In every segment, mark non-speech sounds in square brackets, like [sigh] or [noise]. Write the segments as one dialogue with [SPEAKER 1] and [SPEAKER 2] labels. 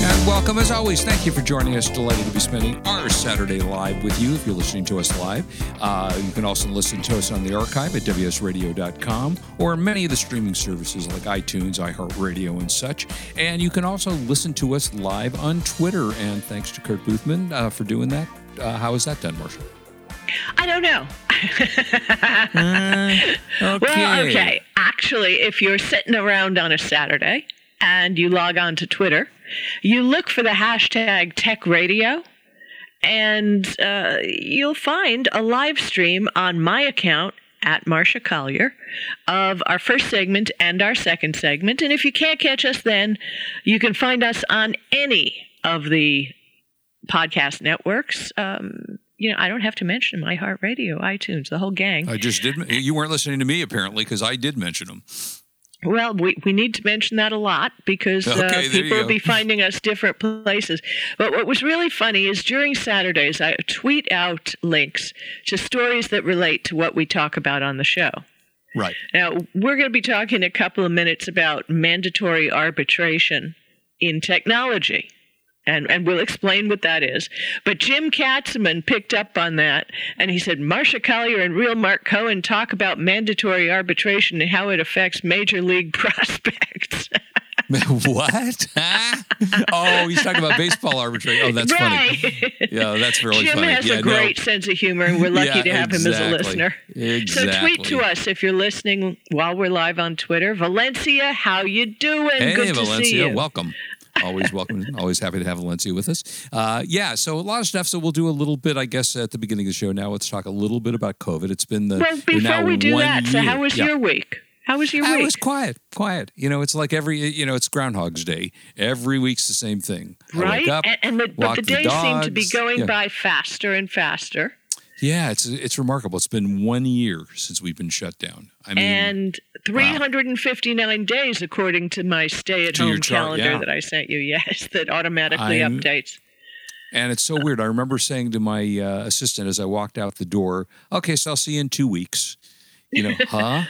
[SPEAKER 1] And welcome as always. Thank you for joining us. Delighted to be spending our Saturday live with you if you're listening to us live. Uh, you can also listen to us on the archive at WSRadio.com or many of the streaming services like iTunes, iHeartRadio, and such. And you can also listen to us live on Twitter. And thanks to Kurt Boothman uh, for doing that. Uh, how is that done, Marshall?
[SPEAKER 2] I don't know.
[SPEAKER 1] uh, [laughs] okay.
[SPEAKER 2] Well, okay. Actually, if you're sitting around on a Saturday and you log on to Twitter, you look for the hashtag tech radio and uh, you'll find a live stream on my account at Marsha Collier of our first segment and our second segment. And if you can't catch us then, you can find us on any of the podcast networks. Um, you know, I don't have to mention my Heart Radio, iTunes, the whole gang.
[SPEAKER 1] I just did. You weren't listening to me apparently because I did mention them.
[SPEAKER 2] Well, we, we need to mention that a lot because uh,
[SPEAKER 1] okay,
[SPEAKER 2] people will be [laughs] finding us different places. But what was really funny is during Saturdays, I tweet out links to stories that relate to what we talk about on the show.
[SPEAKER 1] Right.
[SPEAKER 2] Now, we're going to be talking a couple of minutes about mandatory arbitration in technology and, and we'll explain what that is. But Jim Katzman picked up on that, and he said, Marsha Collier and real Mark Cohen talk about mandatory arbitration and how it affects major league [laughs] prospects. [laughs]
[SPEAKER 1] what? oh, he's talking about baseball arbitration. Oh, that's
[SPEAKER 2] right.
[SPEAKER 1] funny. Yeah, that's really
[SPEAKER 2] Jim
[SPEAKER 1] funny.
[SPEAKER 2] has
[SPEAKER 1] yeah,
[SPEAKER 2] a great
[SPEAKER 1] no.
[SPEAKER 2] sense of humor, and we're lucky
[SPEAKER 1] Yeah,
[SPEAKER 2] to have
[SPEAKER 1] exactly.
[SPEAKER 2] him as a listener.
[SPEAKER 1] Exactly.
[SPEAKER 2] So tweet to us if you're listening while we're live on Twitter. Valencia, how you doing?
[SPEAKER 1] Hey,
[SPEAKER 2] Good to see
[SPEAKER 1] Valencia,
[SPEAKER 2] you.
[SPEAKER 1] welcome. Always welcome. Always happy to have Valencia with us. Uh, yeah, so a lot of stuff. So we'll do a little bit, I guess, at the beginning of the show. Now let's talk a little bit about COVID. It's been the
[SPEAKER 2] Well, before
[SPEAKER 1] now
[SPEAKER 2] we do
[SPEAKER 1] one
[SPEAKER 2] that, so
[SPEAKER 1] year.
[SPEAKER 2] how was
[SPEAKER 1] Yeah.
[SPEAKER 2] your week? How was your
[SPEAKER 1] Uh,
[SPEAKER 2] week?
[SPEAKER 1] It was quiet, quiet. You know, it's like every, you know, it's Groundhog's Day. Every week's the same thing.
[SPEAKER 2] Right?
[SPEAKER 1] up,
[SPEAKER 2] and, and the, but the
[SPEAKER 1] the
[SPEAKER 2] days seem to be going
[SPEAKER 1] Yeah.
[SPEAKER 2] by faster and faster.
[SPEAKER 1] Yeah, it's it's remarkable. It's been one year since we've been shut down. I mean,
[SPEAKER 2] and 359 days, according to my stay at
[SPEAKER 1] To your
[SPEAKER 2] home
[SPEAKER 1] chart,
[SPEAKER 2] calendar
[SPEAKER 1] yeah.
[SPEAKER 2] that I sent you, [laughs] yes, that automatically
[SPEAKER 1] I'm-
[SPEAKER 2] updates.
[SPEAKER 1] And it's so weird. I remember saying to my uh, assistant as I walked out the door, "Okay, so I'll see you in two weeks." You know, [laughs] huh?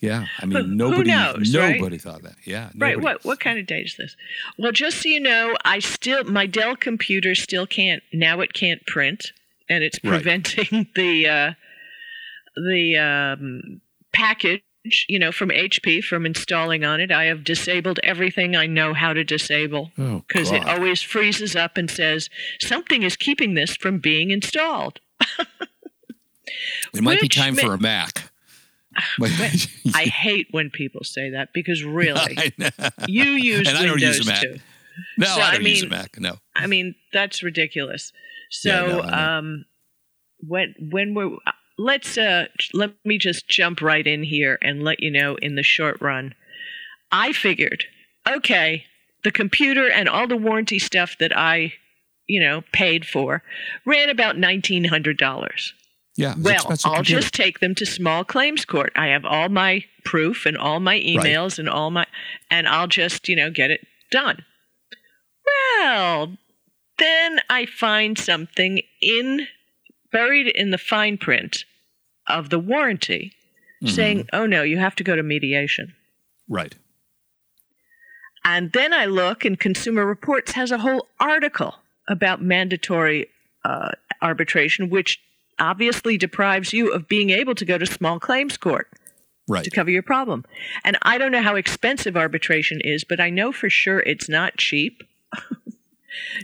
[SPEAKER 1] Yeah, I mean,
[SPEAKER 2] who
[SPEAKER 1] nobody,
[SPEAKER 2] knows, right?
[SPEAKER 1] nobody thought that. Yeah,
[SPEAKER 2] Right. What what kind of date is this? Well, just so you know, I still my Dell computer still can't now it can't print, and it's
[SPEAKER 1] Right.
[SPEAKER 2] preventing [laughs] the uh, the um, package. You know, from HP from installing on it. I have disabled everything I know how to disable
[SPEAKER 1] Oh,
[SPEAKER 2] because it always freezes up and says something is keeping this from being installed.
[SPEAKER 1] It might be time
[SPEAKER 2] ma-
[SPEAKER 1] for a Mac. [sighs]
[SPEAKER 2] I hate when people say that because [laughs] really, you [laughs] use
[SPEAKER 1] And I don't use a Mac.
[SPEAKER 2] too.
[SPEAKER 1] No,
[SPEAKER 2] So,
[SPEAKER 1] I
[SPEAKER 2] I
[SPEAKER 1] don't use a Mac. No.
[SPEAKER 2] I mean, that's ridiculous. So,
[SPEAKER 1] Yeah,
[SPEAKER 2] um, when when we're let's uh, let me just jump right in here and let you know in the short run, I figured, okay, the computer and all the warranty stuff that I, you know, paid for ran about nineteen hundred dollars.
[SPEAKER 1] Yeah.
[SPEAKER 2] Well, I'll
[SPEAKER 1] computer.
[SPEAKER 2] just take them to small claims court. I have all my proof and all my emails and all my, and I'll just, you know, get it done. Well, then I find something in, buried in the fine print of the warranty
[SPEAKER 1] Mhm.
[SPEAKER 2] saying, oh no, you have to go to mediation.
[SPEAKER 1] right.
[SPEAKER 2] And then I look, and Consumer Reports has a whole article about mandatory uh, arbitration, which obviously deprives you of being able to go to small claims court
[SPEAKER 1] Right.
[SPEAKER 2] to cover your problem. And I don't know how expensive arbitration is, but I know for sure it's not cheap. [laughs]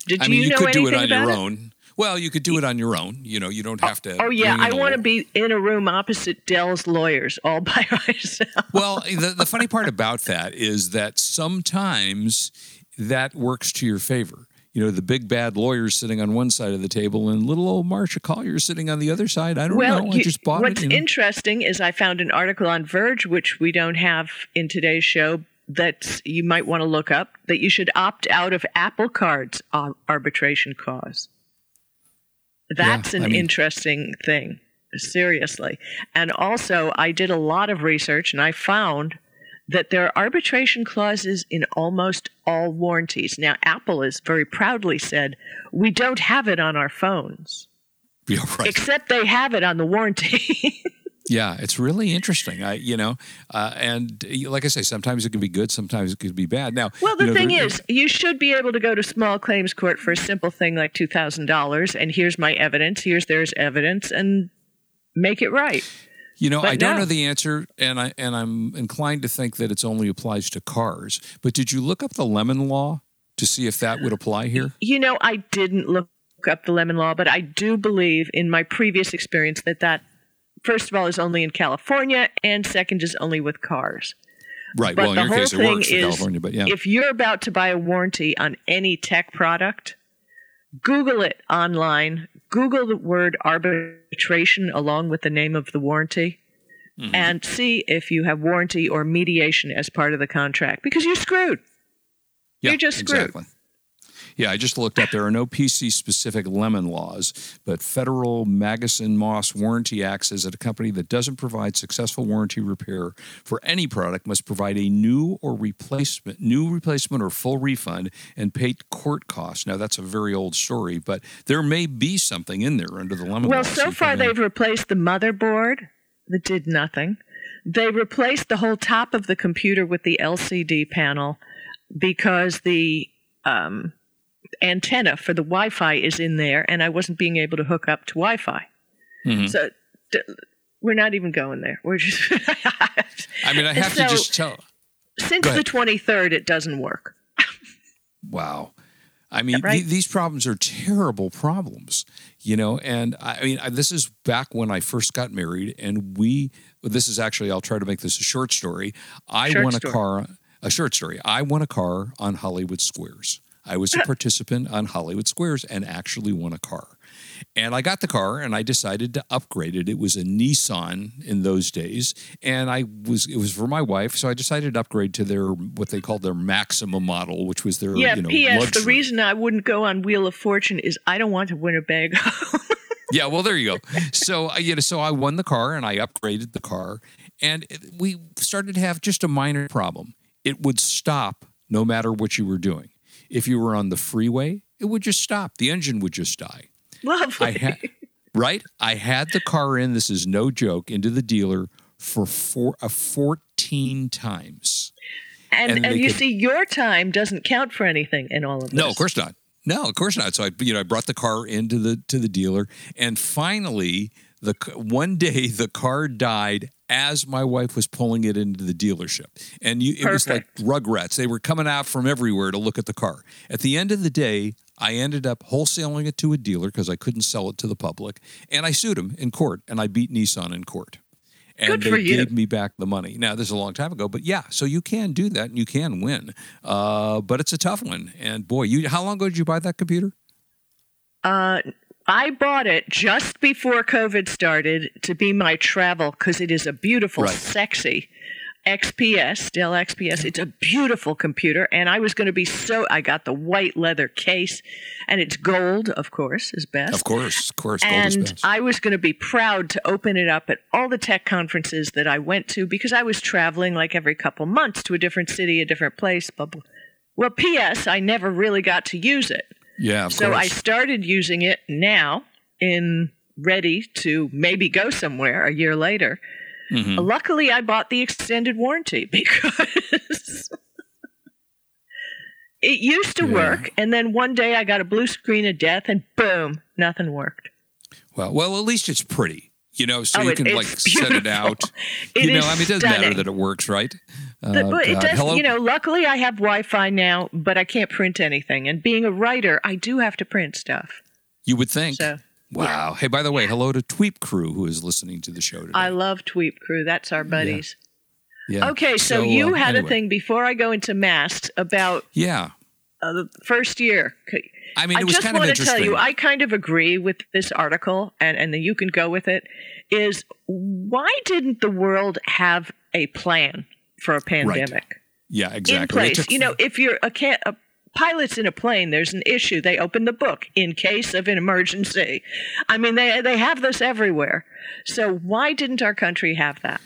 [SPEAKER 2] Did
[SPEAKER 1] I mean, you,
[SPEAKER 2] know
[SPEAKER 1] could do it on your
[SPEAKER 2] about
[SPEAKER 1] own. Well, you could do it on your own. You know, you don't have to.
[SPEAKER 2] Oh yeah, I want to be in a room opposite Dell's lawyers all [laughs] by myself.
[SPEAKER 1] Well, the, the funny part about that is that sometimes that works to your favor. You know, the big bad lawyer's sitting on one side of the table and little old Marsha Collier sitting on the other side. I don't
[SPEAKER 2] well,
[SPEAKER 1] know. I
[SPEAKER 2] you-
[SPEAKER 1] just bought
[SPEAKER 2] what's
[SPEAKER 1] it. You know?
[SPEAKER 2] interesting is I found an article on Verge, which we don't have in today's show, that you might want to look up. That you should opt out of Apple Card's ar- arbitration cause. That's
[SPEAKER 1] Yeah,
[SPEAKER 2] an
[SPEAKER 1] I mean-
[SPEAKER 2] interesting thing, seriously. And also, I did a lot of research, and I found that there are arbitration clauses in almost all warranties. Now, Apple has very proudly said, we don't have it on our phones, [laughs]
[SPEAKER 1] Yeah, right.
[SPEAKER 2] except they have it on the warranty. [laughs]
[SPEAKER 1] Yeah, it's really interesting. I, you know, uh, and like I say, sometimes it can be good, sometimes it can be bad. Now,
[SPEAKER 2] well, the
[SPEAKER 1] you know,
[SPEAKER 2] thing
[SPEAKER 1] there-
[SPEAKER 2] is, you should be able to go to small claims court for a simple thing like $2,000, and here's my evidence, here's there's evidence, and make it right.
[SPEAKER 1] you know,
[SPEAKER 2] but
[SPEAKER 1] I don't
[SPEAKER 2] no.
[SPEAKER 1] know the answer, and I and I'm inclined to think that it's only applies to cars. But did you look up the lemon law to see if that would apply here?
[SPEAKER 2] You know, I didn't look up the lemon law, but I do believe in my previous experience that that, first of all, is only in California, and second is only with cars.
[SPEAKER 1] Right.
[SPEAKER 2] But
[SPEAKER 1] well, in your case, it works
[SPEAKER 2] is,
[SPEAKER 1] California, but yeah.
[SPEAKER 2] if you're about to buy a warranty on any tech product, Google it online. Google the word arbitration along with the name of the warranty.
[SPEAKER 1] Mm-hmm.
[SPEAKER 2] And see if you have warranty or mediation as part of the contract because you're screwed.
[SPEAKER 1] Yeah,
[SPEAKER 2] You're just screwed.
[SPEAKER 1] Exactly. Yeah, I just looked up. There are no PC specific lemon laws, but federal Magnuson Moss Warranty Act says that a company that doesn't provide successful warranty repair for any product must provide a new or replacement, new replacement or full refund and pay court costs. Now that's a very old story, but there may be something in there under the lemon law.
[SPEAKER 2] Well, so far they've replaced the motherboard that did nothing. They replaced the whole top of the computer with the LCD panel because the um, antenna for the Wi-Fi is in there, and I wasn't being able to hook up to Wi-Fi.
[SPEAKER 1] Mhm.
[SPEAKER 2] So d- we're not even going there. We're just [laughs]
[SPEAKER 1] I mean, I have
[SPEAKER 2] so-
[SPEAKER 1] to just tell.
[SPEAKER 2] since the twenty third, it doesn't work.
[SPEAKER 1] Wow. I mean,
[SPEAKER 2] right?
[SPEAKER 1] the- these problems are terrible problems, you know. And I, I mean, I, this is back when I first got married, and we. This is actually. I'll try to make this a short story. I
[SPEAKER 2] Short
[SPEAKER 1] won a
[SPEAKER 2] story.
[SPEAKER 1] car. A short story. I won a car on Hollywood Squares. I was a participant on Hollywood Squares and actually won a car. And I got the car and I decided to upgrade it. It was a Nissan in those days, and I was it was for my wife, so I decided to upgrade to their what they called their maximum model, which was their
[SPEAKER 2] Yeah.
[SPEAKER 1] you know
[SPEAKER 2] P.S.
[SPEAKER 1] luxury.
[SPEAKER 2] The reason I wouldn't go on Wheel of Fortune is I don't want to win a bag. [laughs]
[SPEAKER 1] Yeah, well, there you go. So, uh, you know, so I won the car and I upgraded the car, and it, we started to have just a minor problem. It would stop no matter what you were doing. If you were on the freeway, it would just stop. The engine would just die.
[SPEAKER 2] Lovely.
[SPEAKER 1] I [laughs] had right. I had the car in. This is no joke. Into the dealer for four, uh, fourteen times.
[SPEAKER 2] And
[SPEAKER 1] And
[SPEAKER 2] and, you
[SPEAKER 1] could-
[SPEAKER 2] see, your time doesn't count for anything in all of this.
[SPEAKER 1] No, of course not. No, of course not. So I, you know, I brought the car into the to the dealer, and finally, the one day the car died as my wife was pulling it into the dealership, and you, it was like Rugrats. They were coming out from everywhere to look at the car. At the end of the day, I ended up wholesaling it to a dealer because I couldn't sell it to the public, and I sued him in court, and I beat Nissan in court. And they
[SPEAKER 2] you.
[SPEAKER 1] gave me back the money. Now, this is a long time ago, but yeah, so you can do that and you can win. Uh, but it's a tough one. And boy, you how long ago did you buy that computer?
[SPEAKER 2] Uh, I bought it just before COVID started to be my travel because it is a beautiful,
[SPEAKER 1] Right.
[SPEAKER 2] sexy XPS, Dell XPS. It's a beautiful computer, and I was going to be so. I got the white leather case, and it's gold, of course, is best.
[SPEAKER 1] Of course, of course, gold is
[SPEAKER 2] and
[SPEAKER 1] best.
[SPEAKER 2] I was going to be proud to open it up at all the tech conferences that I went to because I was traveling like every couple months to a different city, a different place. Blah, blah. Well, P.S. I never really got to use it.
[SPEAKER 1] Yeah,
[SPEAKER 2] So I started using it now in ready to maybe go somewhere a year later.
[SPEAKER 1] Mhm.
[SPEAKER 2] Luckily, I bought the extended warranty [laughs] because it used to
[SPEAKER 1] Yeah.
[SPEAKER 2] work. And then one day I got a blue screen of death and boom, nothing worked.
[SPEAKER 1] Well, well, at least it's pretty. You know, so
[SPEAKER 2] Oh,
[SPEAKER 1] you can like [laughs] set it out.
[SPEAKER 2] It
[SPEAKER 1] you know, I mean, it doesn't matter that it works, right?
[SPEAKER 2] But,
[SPEAKER 1] Oh,
[SPEAKER 2] but it does,
[SPEAKER 1] Hello?
[SPEAKER 2] you know, luckily I have Wi Fi now, but I can't print anything. And being a writer, I do have to print stuff.
[SPEAKER 1] you would think.
[SPEAKER 2] So
[SPEAKER 1] wow. Hey, by the way, hello to Tweep Crew who is listening to the show today.
[SPEAKER 2] I love Tweep Crew. That's our buddies.
[SPEAKER 1] yeah.
[SPEAKER 2] Okay, so, you
[SPEAKER 1] uh,
[SPEAKER 2] had
[SPEAKER 1] anyway.
[SPEAKER 2] a thing before I go into masks about
[SPEAKER 1] Yeah.
[SPEAKER 2] Uh, the first year.
[SPEAKER 1] I mean, it was
[SPEAKER 2] just
[SPEAKER 1] kind of
[SPEAKER 2] want to tell you, I kind of agree with this article, and, and then you can go with it. Is why didn't the world have a plan for a pandemic
[SPEAKER 1] yeah, exactly.
[SPEAKER 2] in place?
[SPEAKER 1] took-
[SPEAKER 2] You know, if you're a, ca- a pilot's in a plane, there's an issue. They open the book in case of an emergency. I mean, they they have this everywhere. So why didn't our country have that?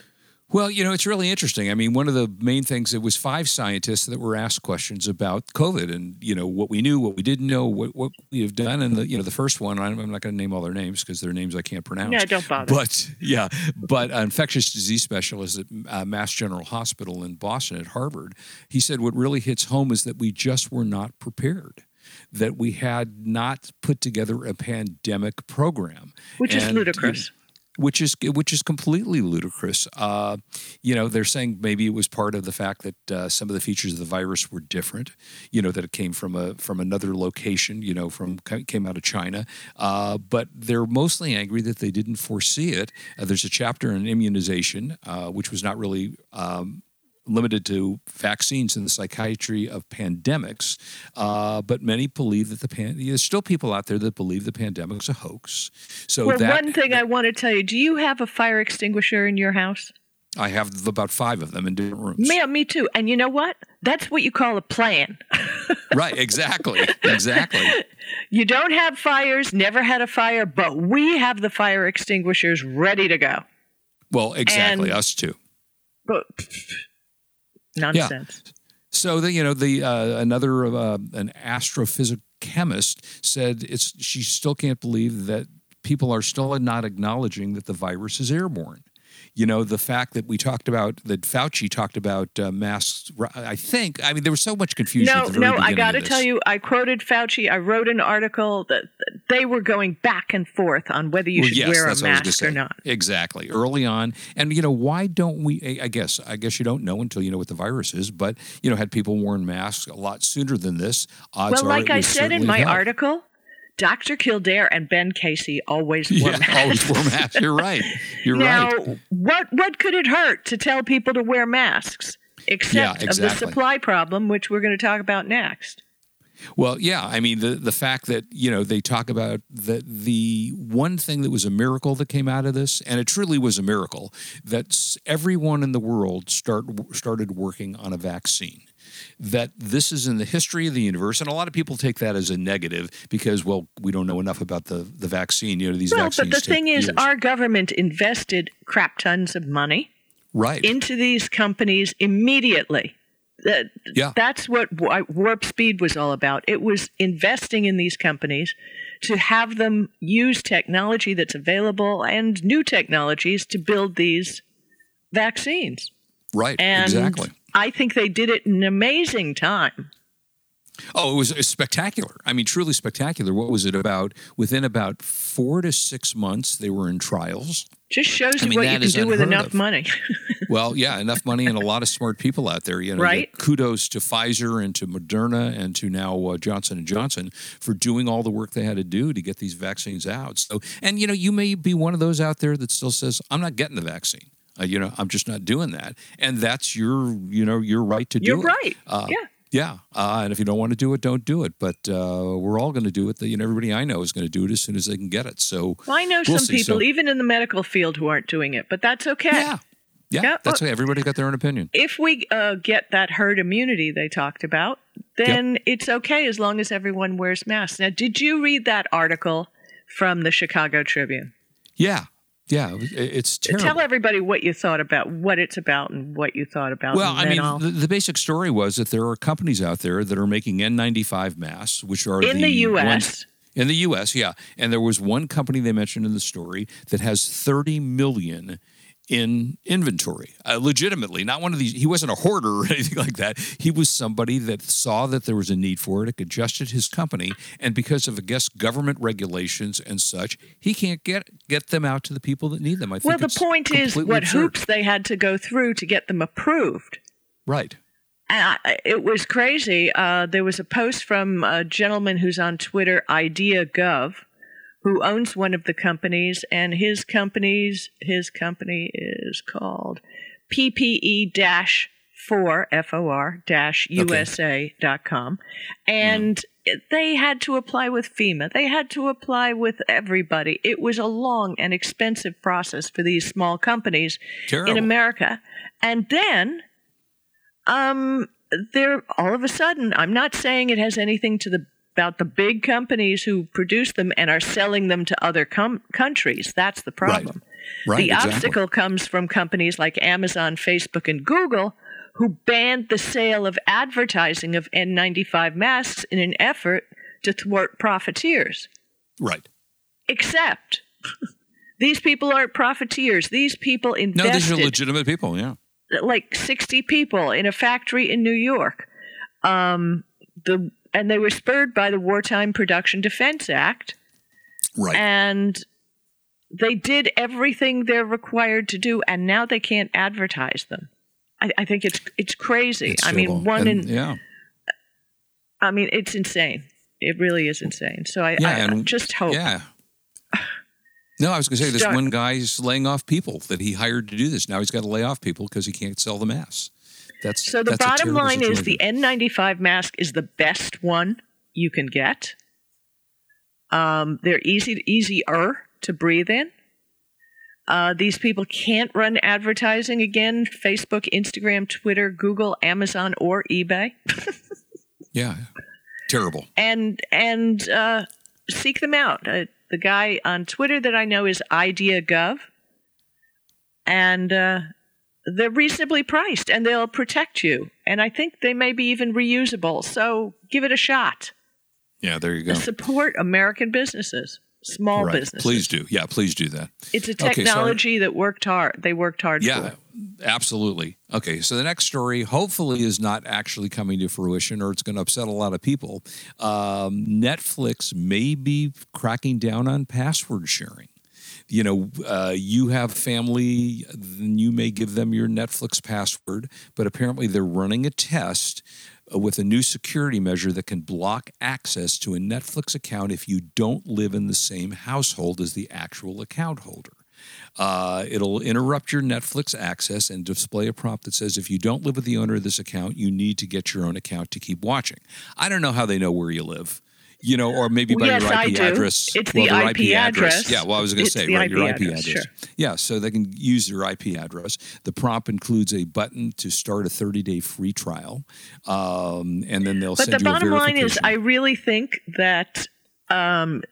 [SPEAKER 1] Well, you know, it's really interesting. I mean, one of the main things, it was five scientists that were asked questions about COVID and, you know, what we knew, what we didn't know, what, what we have done. And, the, you know, the first one, I'm, I'm not going to name all their names because their names I can't pronounce.
[SPEAKER 2] No, don't bother.
[SPEAKER 1] But, yeah, but an infectious disease specialist at uh, Mass General Hospital in Boston at Harvard, he said what really hits home is that we just were not prepared that we had not put together a pandemic program,
[SPEAKER 2] which is
[SPEAKER 1] And,
[SPEAKER 2] ludicrous.
[SPEAKER 1] Which is which is completely ludicrous. Uh, you know, they're saying maybe it was part of the fact that uh, some of the features of the virus were different. You know, that it came from a from another location. You know, from came out of China. Uh, but they're mostly angry that they didn't foresee it. Uh, there's a chapter on immunization, uh, which was not really. Um, limited to vaccines and the psychiatry of pandemics, uh, but many believe that the pan- there's still people out there that believe the pandemic's a hoax. So
[SPEAKER 2] well,
[SPEAKER 1] that
[SPEAKER 2] one thing I want to tell you: Do you have a fire extinguisher in your house?
[SPEAKER 1] I have about five of them in different rooms.
[SPEAKER 2] Yeah, me too. And you know what? That's what you call a plan. [laughs]
[SPEAKER 1] Right, exactly, exactly. [laughs]
[SPEAKER 2] You don't have fires, never had a fire, but we have the fire extinguishers ready to go.
[SPEAKER 1] Well, exactly,
[SPEAKER 2] And-
[SPEAKER 1] us too.
[SPEAKER 2] But nonsense.
[SPEAKER 1] So the you know the uh, another uh, an astrophysics chemist said it's she still can't believe that people are still not acknowledging that the virus is airborne. You know the fact that we talked about that Fauci talked about uh, masks. I think I mean there was so much confusion.
[SPEAKER 2] No,
[SPEAKER 1] at the very
[SPEAKER 2] no, I got to tell you, I quoted Fauci. I wrote an article that they were going back and forth on whether you
[SPEAKER 1] Well,
[SPEAKER 2] should
[SPEAKER 1] yes,
[SPEAKER 2] wear a
[SPEAKER 1] that's what I was gonna
[SPEAKER 2] mask or not.
[SPEAKER 1] Exactly. Early on, and you know why don't we? I- guess I guess you don't know until you know what the virus is. But you know, had people worn masks a lot sooner than this, odds
[SPEAKER 2] Well,
[SPEAKER 1] are
[SPEAKER 2] like I said in my article, Dr. Kildare and Ben Casey always [laughs] wore
[SPEAKER 1] yeah,
[SPEAKER 2] masks.
[SPEAKER 1] always wear masks. You're right. You're
[SPEAKER 2] now,
[SPEAKER 1] right.
[SPEAKER 2] what what could it hurt to tell people to wear masks? Except of the supply problem, which we're going to talk about next.
[SPEAKER 1] Well, yeah. I mean, the the fact that you know they talk about that the one thing that was a miracle that came out of this, and it truly was a miracle, that everyone in the world start started working on a vaccine. That this is in the history of the universe, and a lot of people take that as a negative because, well, we don't know enough about the the vaccine. You know, these
[SPEAKER 2] Well,
[SPEAKER 1] vaccines.
[SPEAKER 2] but the thing is, our government invested crap tons of money
[SPEAKER 1] right.
[SPEAKER 2] into these companies immediately. That,
[SPEAKER 1] Yeah.
[SPEAKER 2] That's what Warp Speed was all about. It was investing in these companies to have them use technology that's available and new technologies to build these vaccines.
[SPEAKER 1] right.
[SPEAKER 2] And
[SPEAKER 1] exactly.
[SPEAKER 2] I think they did it in an amazing time.
[SPEAKER 1] Oh, it was uh, spectacular. I mean, truly spectacular. What was it about? Within about four to six months, they were in trials.
[SPEAKER 2] Just shows
[SPEAKER 1] I
[SPEAKER 2] you
[SPEAKER 1] mean,
[SPEAKER 2] what you can do with enough
[SPEAKER 1] of.
[SPEAKER 2] money. [laughs]
[SPEAKER 1] Well, yeah, enough money and a lot of smart people out there. You know,
[SPEAKER 2] Right.
[SPEAKER 1] kudos to Pfizer and to Moderna and to now uh, Johnson and Johnson for doing all the work they had to do to get these vaccines out. So, and you know, you may be one of those out there that still says, "I'm not getting the vaccine." Uh, you know, I'm just not doing that, and that's your, you know, your right to do
[SPEAKER 2] You're
[SPEAKER 1] it.
[SPEAKER 2] right.
[SPEAKER 1] Uh,
[SPEAKER 2] yeah.
[SPEAKER 1] Yeah, uh, and if you don't want to do it, don't do it. But uh, we're all going to do it. You know, everybody I know is going to do it as soon as they can get it. So
[SPEAKER 2] Well, I know
[SPEAKER 1] we'll
[SPEAKER 2] some
[SPEAKER 1] see.
[SPEAKER 2] people,
[SPEAKER 1] So-
[SPEAKER 2] even in the medical field, who aren't doing it, but that's okay.
[SPEAKER 1] yeah, yeah,
[SPEAKER 2] Yeah,
[SPEAKER 1] that's
[SPEAKER 2] well-
[SPEAKER 1] okay. Everybody's got their own opinion.
[SPEAKER 2] If we uh, get that herd immunity they talked about, then it's okay as long as everyone wears masks. Now, did you read that article from the Chicago Tribune?
[SPEAKER 1] Yeah, yeah, it's terrible.
[SPEAKER 2] Tell everybody what you thought about what it's about and what you thought about.
[SPEAKER 1] Well, I mean, the, the basic story was that there are companies out there that are making N95 masks, which are
[SPEAKER 2] in the U.S.
[SPEAKER 1] ones- in the U.S., yeah. And there was one company they mentioned in the story that has 30 million in inventory, uh, legitimately. Not one of these. He wasn't a hoarder or [laughs] anything like that. He was somebody that saw that there was a need for it, adjusted his company, and because of, I guess, government regulations and such, he can't get get them out to the people that need them. I think.
[SPEAKER 2] well, the point is what
[SPEAKER 1] absurd.
[SPEAKER 2] hoops they had to go through to get them approved.
[SPEAKER 1] Right.
[SPEAKER 2] Uh, it was crazy. Uh, there was a post from a gentleman who's on Twitter, IdeaGov, who owns one of the companies, and his company's his company is called PPE dash four F O R dash USA dot com, and they had to apply with FEMA. They had to apply with everybody. It was a long and expensive process for these small companies
[SPEAKER 1] Terrible.
[SPEAKER 2] in America, and then um there all of a sudden i'm not saying it has anything to the about the big companies who produce them and are selling them to other com- countries that's the problem
[SPEAKER 1] Right,
[SPEAKER 2] the
[SPEAKER 1] exactly.
[SPEAKER 2] obstacle comes from companies like Amazon, Facebook, and Google, who banned the sale of advertising of N95 masks in an effort to thwart profiteers.
[SPEAKER 1] Right.
[SPEAKER 2] Except these people aren't profiteers. These people invested.
[SPEAKER 1] No, these are legitimate people. Yeah.
[SPEAKER 2] like 60 people in a factory in New York. Um, the and they were spurred by the Wartime Production Defense Act,
[SPEAKER 1] Right.
[SPEAKER 2] and they did everything they're required to do, and now they can't advertise them. I, I think it's it's crazy.
[SPEAKER 1] It's
[SPEAKER 2] I mean, one
[SPEAKER 1] And-
[SPEAKER 2] in
[SPEAKER 1] yeah.
[SPEAKER 2] I mean, it's insane. It really is insane. So I,
[SPEAKER 1] Yeah,
[SPEAKER 2] I,
[SPEAKER 1] and-
[SPEAKER 2] just hope.
[SPEAKER 1] Yeah. No, I was going to say this
[SPEAKER 2] Start-
[SPEAKER 1] one guy's laying off people that he hired to do this. Now he's got to lay off people because he can't sell the masks. That's
[SPEAKER 2] So the bottom line is the. N95 mask is the best one you can get. Um, they're easy, easier to breathe in. Uh, these people can't run advertising again: Facebook, Instagram, Twitter, Google, Amazon, or eBay. [laughs]
[SPEAKER 1] yeah, terrible.
[SPEAKER 2] and and uh, seek them out. Uh, the guy on Twitter that I know is IdeaGov, and uh, they're reasonably priced, and they'll protect you. And I think they may be even reusable. So give it a shot.
[SPEAKER 1] Yeah, there you go.
[SPEAKER 2] Support American businesses, small
[SPEAKER 1] Right.
[SPEAKER 2] businesses.
[SPEAKER 1] Please do. Yeah, please do that.
[SPEAKER 2] It's a
[SPEAKER 1] Okay,
[SPEAKER 2] technology that worked hard. They worked hard
[SPEAKER 1] Yeah,
[SPEAKER 2] for.
[SPEAKER 1] absolutely. Okay, so the next story hopefully is not actually coming to fruition or it's going to upset a lot of people. Um, Netflix may be cracking down on password sharing. You know, uh, you have family, then you may give them your Netflix password, but apparently they're running a test uh, with a new security measure that can block access to a Netflix account if you don't live in the same household as the actual account holder. Uh, it'll interrupt your Netflix access and display a prompt that says, if you don't live with the owner of this account, you need to get your own account to keep watching. I don't know how they know where you live. You know, or maybe by
[SPEAKER 2] Yes,
[SPEAKER 1] your IP address.
[SPEAKER 2] It's
[SPEAKER 1] well,
[SPEAKER 2] the
[SPEAKER 1] their
[SPEAKER 2] IP address.
[SPEAKER 1] Yeah, well, I was going to say, right, your
[SPEAKER 2] IP
[SPEAKER 1] IP
[SPEAKER 2] address,
[SPEAKER 1] address.
[SPEAKER 2] sure.
[SPEAKER 1] Yeah, so they can use your IP address. The prompt includes a button to start a 30 day free trial. Um, and then they'll
[SPEAKER 2] But
[SPEAKER 1] send
[SPEAKER 2] the
[SPEAKER 1] you a
[SPEAKER 2] bottom line is. I really think that um,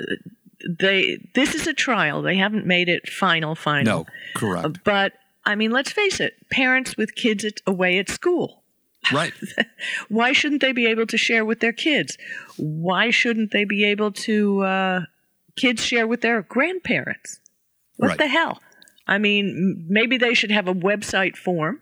[SPEAKER 2] they this is a trial. They haven't made it final, final.
[SPEAKER 1] No, correct.
[SPEAKER 2] But I mean, let's face it: parents with kids at, away at school.
[SPEAKER 1] Right. [laughs]
[SPEAKER 2] Why shouldn't they be able to share with their kids? Why shouldn't they be able to uh, kids share with their grandparents? What
[SPEAKER 1] Right.
[SPEAKER 2] the hell? I mean, maybe they should have a website form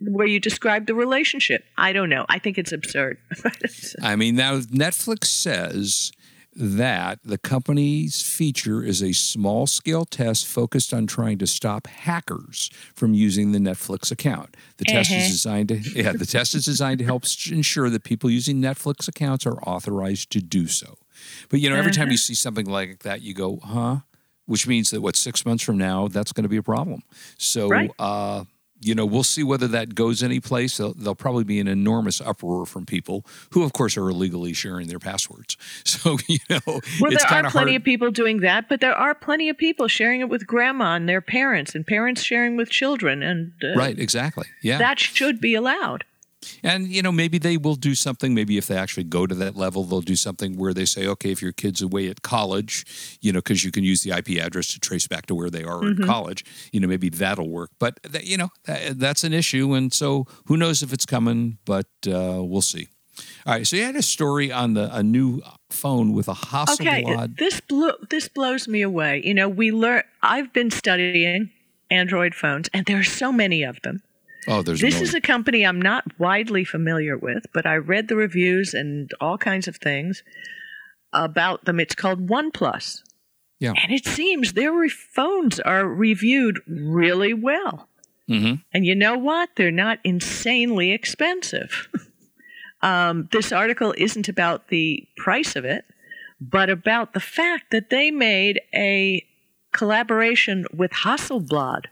[SPEAKER 2] where you describe the relationship. I don't know. I think it's absurd. [laughs]
[SPEAKER 1] I mean, now Netflix says that the company's feature is a small scale test focused on trying to stop hackers from using the Netflix account. The test is designed to yeah, the test is designed to help ensure that people using Netflix accounts are authorized to do so. But you know, every time you see something like that, you go, "Huh?" Which means that what six months from now, that's going to be a problem. So,
[SPEAKER 2] Right.
[SPEAKER 1] uh, you know, we'll see whether that goes anyplace. There'll, there'll probably be an enormous uproar from people who, of course, are illegally sharing their passwords. [laughs] So, you know,
[SPEAKER 2] Well, there are plenty
[SPEAKER 1] hard.
[SPEAKER 2] of people doing that, but there are plenty of people sharing it with grandma and their parents, and parents sharing with children, and uh,
[SPEAKER 1] right, exactly. Yeah.
[SPEAKER 2] that should be allowed.
[SPEAKER 1] And you know, maybe they will do something. Maybe if they actually go to that level, they'll do something where they say, okay, if your kid's away at college, you know, because you can use the IP address to trace back to where they are
[SPEAKER 2] Mm-hmm.
[SPEAKER 1] at college, you know, maybe that'll work. But that, you know, that, that's an issue, and so who knows if it's coming? But uh, we'll see. All right, so you had a story on the a new phone with a Hasselblad.
[SPEAKER 2] Okay, this blew, this blows me away. You know, we learn. I've been studying Android phones, and there are so many of them.
[SPEAKER 1] Oh, there's
[SPEAKER 2] This is a company I'm not widely familiar with, but I read the reviews and all kinds of things about them. It's called OnePlus.
[SPEAKER 1] Yeah.
[SPEAKER 2] And it seems their re- phones are reviewed really well.
[SPEAKER 1] hmm
[SPEAKER 2] And you know what? They're not insanely expensive. [laughs] um, this article isn't about the price of it, but about the fact that they made a collaboration with Hasselblad.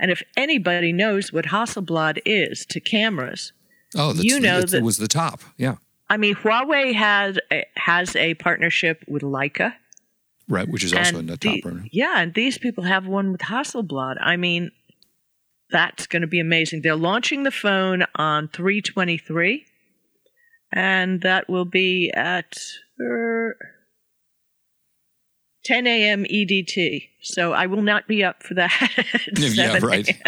[SPEAKER 2] And if anybody knows what Hasselblad is to cameras,
[SPEAKER 1] Oh, that's
[SPEAKER 2] You know
[SPEAKER 1] it
[SPEAKER 2] that-
[SPEAKER 1] was the top. Yeah,
[SPEAKER 2] I mean, Huawei has a, has a partnership with Leica.
[SPEAKER 1] right. Which is also in the top.
[SPEAKER 2] the-
[SPEAKER 1] right?
[SPEAKER 2] Yeah, and these people have one with Hasselblad. I mean, that's going to be amazing. They're launching the phone on 323, and that will be at uh, 10 a.m. EDT. So I will not be up for that. [laughs] at
[SPEAKER 1] Yeah,
[SPEAKER 2] 7
[SPEAKER 1] right.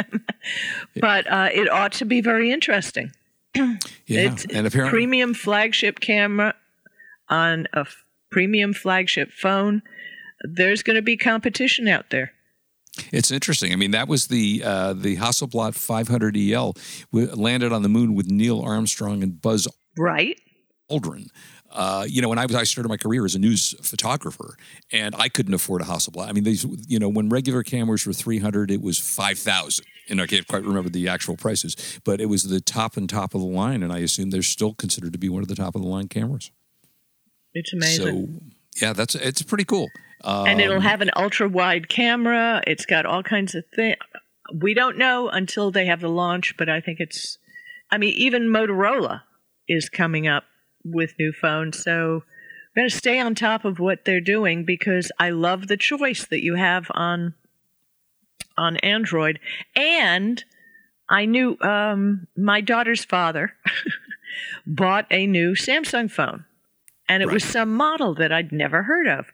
[SPEAKER 2] But uh, it ought to be very interesting. [clears throat]
[SPEAKER 1] Yeah,
[SPEAKER 2] It's
[SPEAKER 1] and apparently,
[SPEAKER 2] premium flagship camera on a f- premium flagship phone. There's going to be competition out there.
[SPEAKER 1] It's interesting. I mean, that was the uh, the Hasselblad 500 EL landed on the moon with Neil Armstrong and Buzz
[SPEAKER 2] Right?
[SPEAKER 1] Aldrin. Uh, you know, when I was I started my career as a news photographer, and I couldn't afford a Hasselblad. I mean, these you know when regular cameras were 300, it was 5,000. And I can't quite remember the actual prices, but it was the top and top of the line, and I assume they're still considered to be one of the top of the line cameras.
[SPEAKER 2] It's amazing.
[SPEAKER 1] So yeah, that's it's pretty cool. Um,
[SPEAKER 2] and it'll have an ultra wide camera. It's got all kinds of things. We don't know until they have the launch, but I think it's. I mean, even Motorola is coming up with new phones, so we're going to stay on top of what they're doing because I love the choice that you have on on Android, and I knew um, my daughter's father [laughs] bought a new Samsung phone, and it was some model that I'd never heard of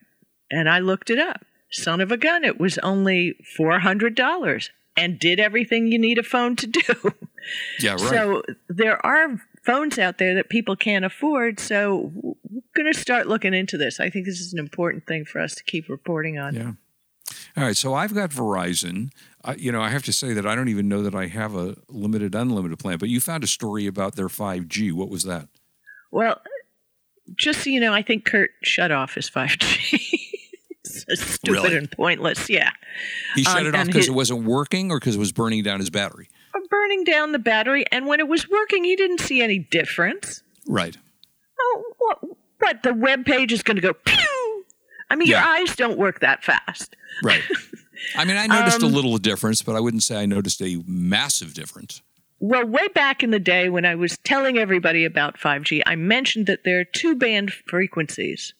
[SPEAKER 2] and I looked it up. Son of a gun, it was only $400 and did everything you need a phone to do.
[SPEAKER 1] yeah, [laughs] right.
[SPEAKER 2] So there are phones out there that people can't afford. So we're going to start looking into this. I think this is an important thing for us to keep reporting on.
[SPEAKER 1] Yeah. All right. So I've got Verizon. I, you know, I have to say that I don't even know that I have a limited unlimited plan. But you found a story about their 5G. What was that?
[SPEAKER 2] Well, just so you know, I think Kurt shut off his 5G. so [laughs] stupid
[SPEAKER 1] Really?
[SPEAKER 2] and pointless. Yeah.
[SPEAKER 1] He shut
[SPEAKER 2] Um,
[SPEAKER 1] it off because it wasn't working, or because it was burning down his battery.
[SPEAKER 2] Burning down the battery. And when it was working, he didn't see any difference.
[SPEAKER 1] Right.
[SPEAKER 2] Oh, what? What? The web page is going to go pew? I mean,
[SPEAKER 1] Yeah.
[SPEAKER 2] your eyes don't work that fast.
[SPEAKER 1] Right. I mean, I [laughs] noticed
[SPEAKER 2] Um,
[SPEAKER 1] a little difference, but I wouldn't say I noticed a massive difference.
[SPEAKER 2] Well, way back in the day when I was telling everybody about 5G, I mentioned that there are two band frequencies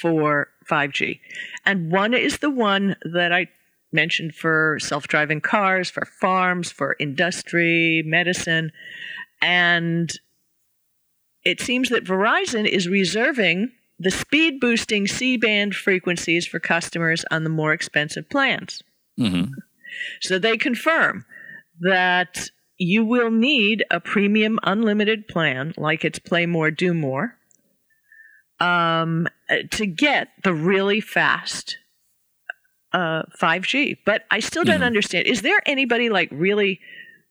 [SPEAKER 2] for 5G. And one is the one that I mentioned for self driving cars, for farms, for industry, medicine. And it seems that Verizon is reserving the speed boosting C band frequencies for customers on the more expensive plans.
[SPEAKER 1] hmm
[SPEAKER 2] So they confirm that you will need a premium unlimited plan, like it's Play More, Do More, um, to get the really fast uh, 5G. But I still don't understand. Is there anybody like really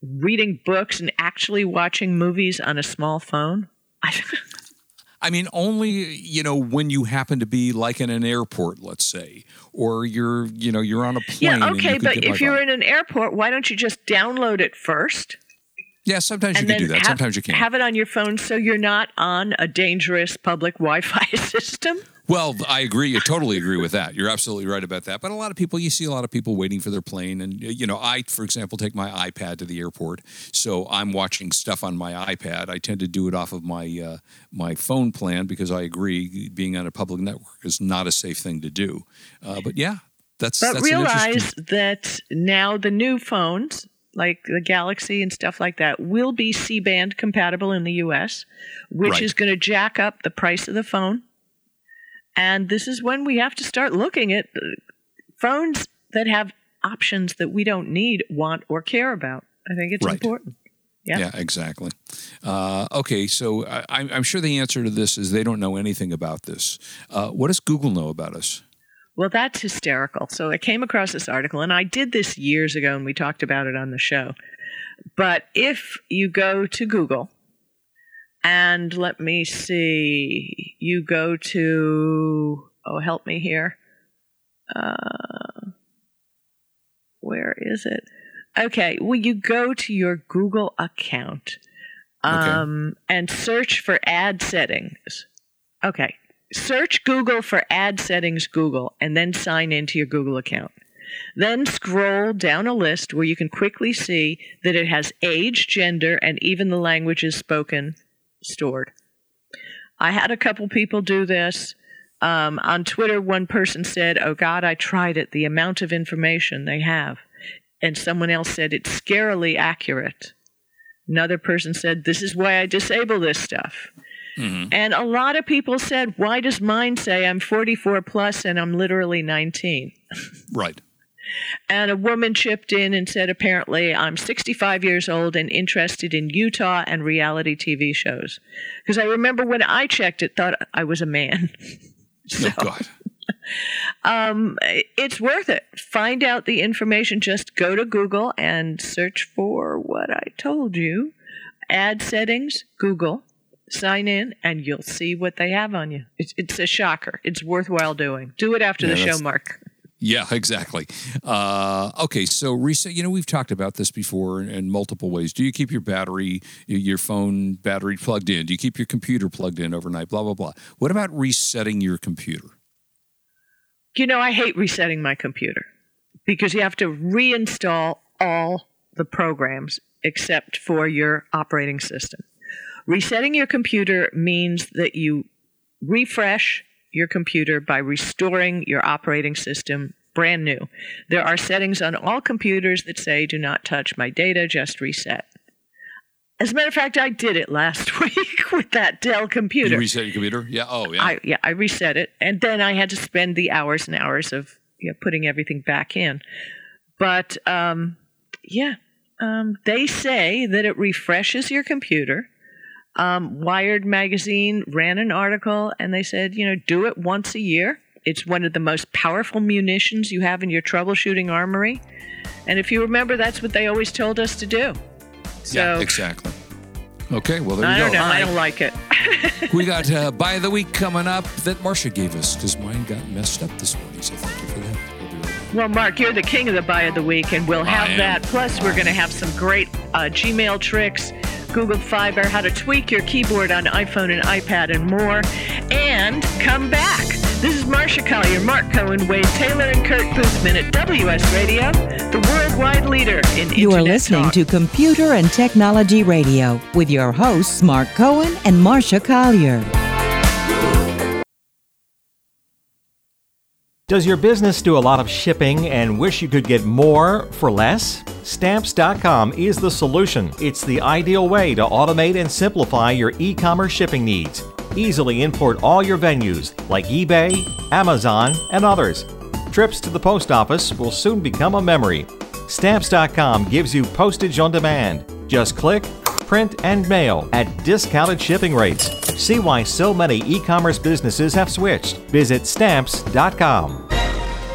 [SPEAKER 2] reading books and actually watching movies on a small phone? [laughs]
[SPEAKER 1] I mean, only you know when you happen to be like in an airport, let's say, or you're you know you're on a plane.
[SPEAKER 2] yeah, okay, but if you're in an airport, why don't you just download it first?
[SPEAKER 1] yeah, sometimes you can do that.
[SPEAKER 2] have,
[SPEAKER 1] sometimes you can't.
[SPEAKER 2] have it on your phone so you're not on a dangerous public [laughs] Wi-Fi [laughs] system.
[SPEAKER 1] Well, I agree. I totally agree with that. You're absolutely right about that. But a lot of people, you see a lot of people waiting for their plane. And, you know, I, for example, take my iPad to the airport. So I'm watching stuff on my iPad. I tend to do it off of my uh, my phone plan because I agree being on a public network is not a safe thing to do. Uh, but yeah, that's
[SPEAKER 2] But
[SPEAKER 1] that's an interesting-
[SPEAKER 2] realize that now the new phones, like the Galaxy and stuff like that, will be C-band compatible in the U.S., which
[SPEAKER 1] Right.
[SPEAKER 2] is going to jack up the price of the phone. And this is when we have to start looking at uh, phones that have options that we don't need, want, or care about. I think it's
[SPEAKER 1] Right.
[SPEAKER 2] important. Yeah.
[SPEAKER 1] Yeah, exactly. Uh, okay, so I, I'm I'm sure the answer to this is they don't know anything about this. Uh, what does Google know about us?
[SPEAKER 2] Well, that's hysterical. So I came across this article, and I did this years ago, and we talked about it on the show. But if you go to Google, and let me see, you go to, oh, help me here. Uh, where is it? Okay, well, you go to your Google account um, and search for ad settings. Okay, search Google for ad settings Google and then sign into your Google account. Then scroll down a list where you can quickly see that it has age, gender, and even the languages spoken stored. I had a couple people do this. Um, on Twitter, one person said, Oh God, I tried it, the amount of information they have. And someone else said, It's scarily accurate. Another person said, This is why I disable this stuff. And a lot of people said, Why does mine say I'm 44 plus and I'm literally 19? [laughs]
[SPEAKER 1] Right.
[SPEAKER 2] And a woman chipped in and said, Apparently, I'm 65 years old and interested in Utah and reality TV shows. Because I remember when I checked it, thought I was a man. [laughs]
[SPEAKER 1] Oh, God. [laughs]
[SPEAKER 2] um, it's worth it. Find out the information. Just go to Google and search for what I told you. Ad settings, Google, sign in, and you'll see what they have on you. It's, it's a shocker. It's worthwhile doing. Do it after
[SPEAKER 1] Yeah,
[SPEAKER 2] the show, Mark.
[SPEAKER 1] Yeah, exactly. Uh, okay, so reset. You know, we've talked about this before in, in multiple ways. Do you keep your battery, your phone battery plugged in? Do you keep your computer plugged in overnight? Blah blah blah. What about resetting your computer?
[SPEAKER 2] You know, I hate resetting my computer because you have to reinstall all the programs except for your operating system. Resetting your computer means that you refresh your computer by restoring your operating system brand new. There are settings on all computers that say, do not touch my data, just reset. As a matter of fact, I did it last [laughs] week with that Dell computer.
[SPEAKER 1] You reset your computer? Yeah. Oh, yeah.
[SPEAKER 2] I yeah, I reset it, and then I had to spend the hours and hours of you know, putting everything back in. But um, yeah, um, they say that it refreshes your computer. Um, Wired magazine ran an article, and they said, you know, do it once a year. It's one of the most powerful munitions you have in your troubleshooting armory. And if you remember, that's what they always told us to do. So
[SPEAKER 1] yeah, exactly. Okay, well there you
[SPEAKER 2] I
[SPEAKER 1] go.
[SPEAKER 2] don't know. I don't like it. [laughs]
[SPEAKER 1] we got uh, [laughs] by the week coming up that Marsha gave us because mine got messed up this morning. So thank you for that. We'll be right back.
[SPEAKER 2] Well, Mark, you're the king of the buy of the week, and we'll have that. Plus, we're going to have some great uh, Gmail tricks, Google Fiber, how to tweak your keyboard on iPhone and iPad, and more. And come back. This is Marsha Collier, Mark Cohen, Wade Taylor, and Kurt Boothman at WS Radio, the worldwide leader in
[SPEAKER 3] You are listening
[SPEAKER 2] talk.
[SPEAKER 3] to Computer and Technology Radio with your hosts, Mark Cohen and Marsha Collier.
[SPEAKER 4] Does your business do a lot of shipping and wish you could get more for less? Stamps.com is the solution. It's the ideal way to automate and simplify your e commerce shipping needs. Easily import all your venues like eBay, Amazon, and others. Trips to the post office will soon become a memory. Stamps.com gives you postage on demand. Just click, print, and mail at discounted shipping rates. See why so many e commerce businesses have switched. Visit Stamps.com.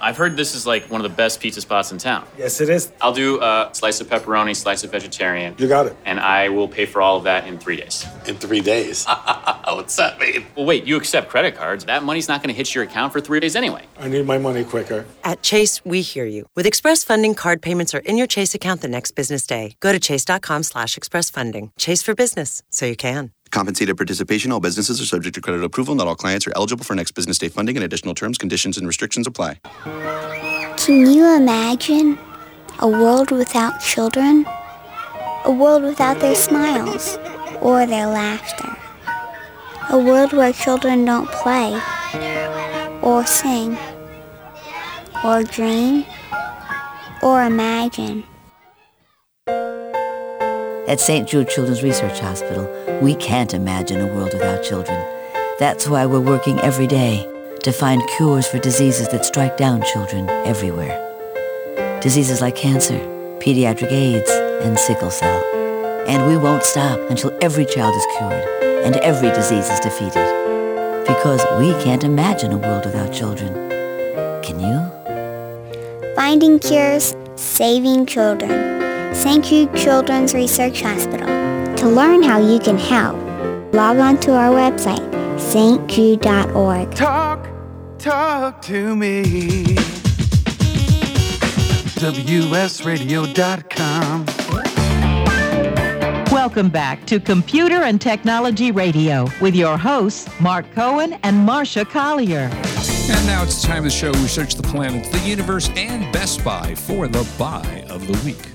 [SPEAKER 5] I've heard this is like one of the best pizza spots in town.
[SPEAKER 6] Yes, it is.
[SPEAKER 5] I'll do a slice of pepperoni, slice of vegetarian,
[SPEAKER 6] You got it.
[SPEAKER 5] and I will pay for all of that in three days.
[SPEAKER 6] In three days. [laughs]
[SPEAKER 5] What's that mean? Well, wait, you accept credit cards. That money's not going to hit your account for three days anyway.
[SPEAKER 6] I need my money quicker.
[SPEAKER 7] At Chase, we hear you. With Express Funding, card payments are in your Chase account the next business day. Go to chase.com slash express funding. Chase for business, so you can.
[SPEAKER 8] Compensated participation. All businesses are subject to credit approval. Not all clients are eligible for next business day funding, and additional terms, conditions, and restrictions apply.
[SPEAKER 9] Can you imagine a world without children? A world without their smiles or their laughter? A world where children don't play or sing or dream or imagine?
[SPEAKER 10] At St. Jude Children's Research Hospital, we can't imagine a world without children. That's why we're working every day to find cures for diseases that strike down children everywhere. Diseases like cancer, pediatric AIDS, and sickle cell. And we won't stop until every child is cured and every disease is defeated. because we can't imagine a world without children. Can you?
[SPEAKER 9] Finding cures, saving children. St. Jude Children's Research Hospital. To learn how you can help, log on to our website, stjude.org.
[SPEAKER 11] Talk, talk to me. WSRadio.com.
[SPEAKER 3] Welcome back to Computer and Technology Radio with your hosts, Mark Cohen and Marsha Collier.
[SPEAKER 1] And now it's time of the show. We search the planet, the universe, and Best Buy for the buy of the week.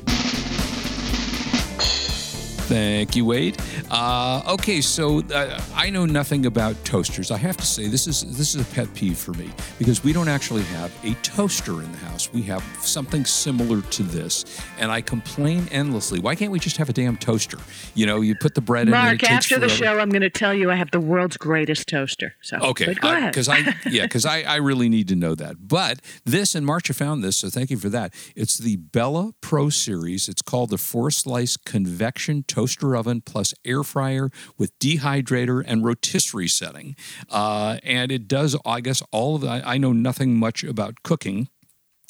[SPEAKER 1] Thank you, Wade. Uh, okay, so uh, I know nothing about toasters. I have to say this is this is a pet peeve for me because we don't actually have a toaster in the house. We have something similar to this, and I complain endlessly. Why can't we just have a damn toaster? You know, you put the bread in.
[SPEAKER 2] Mark,
[SPEAKER 1] it takes
[SPEAKER 2] after the show, I'm going to tell you I have the world's greatest toaster. So
[SPEAKER 1] Okay,
[SPEAKER 2] but go ahead.
[SPEAKER 1] because I [laughs] yeah, because I, I really need to know that. But this and Marsha found this, so thank you for that. It's the Bella Pro Series. It's called the four slice convection toaster oven plus air fryer with dehydrator and rotisserie setting, uh, and it does I guess all of that. I know nothing much about cooking.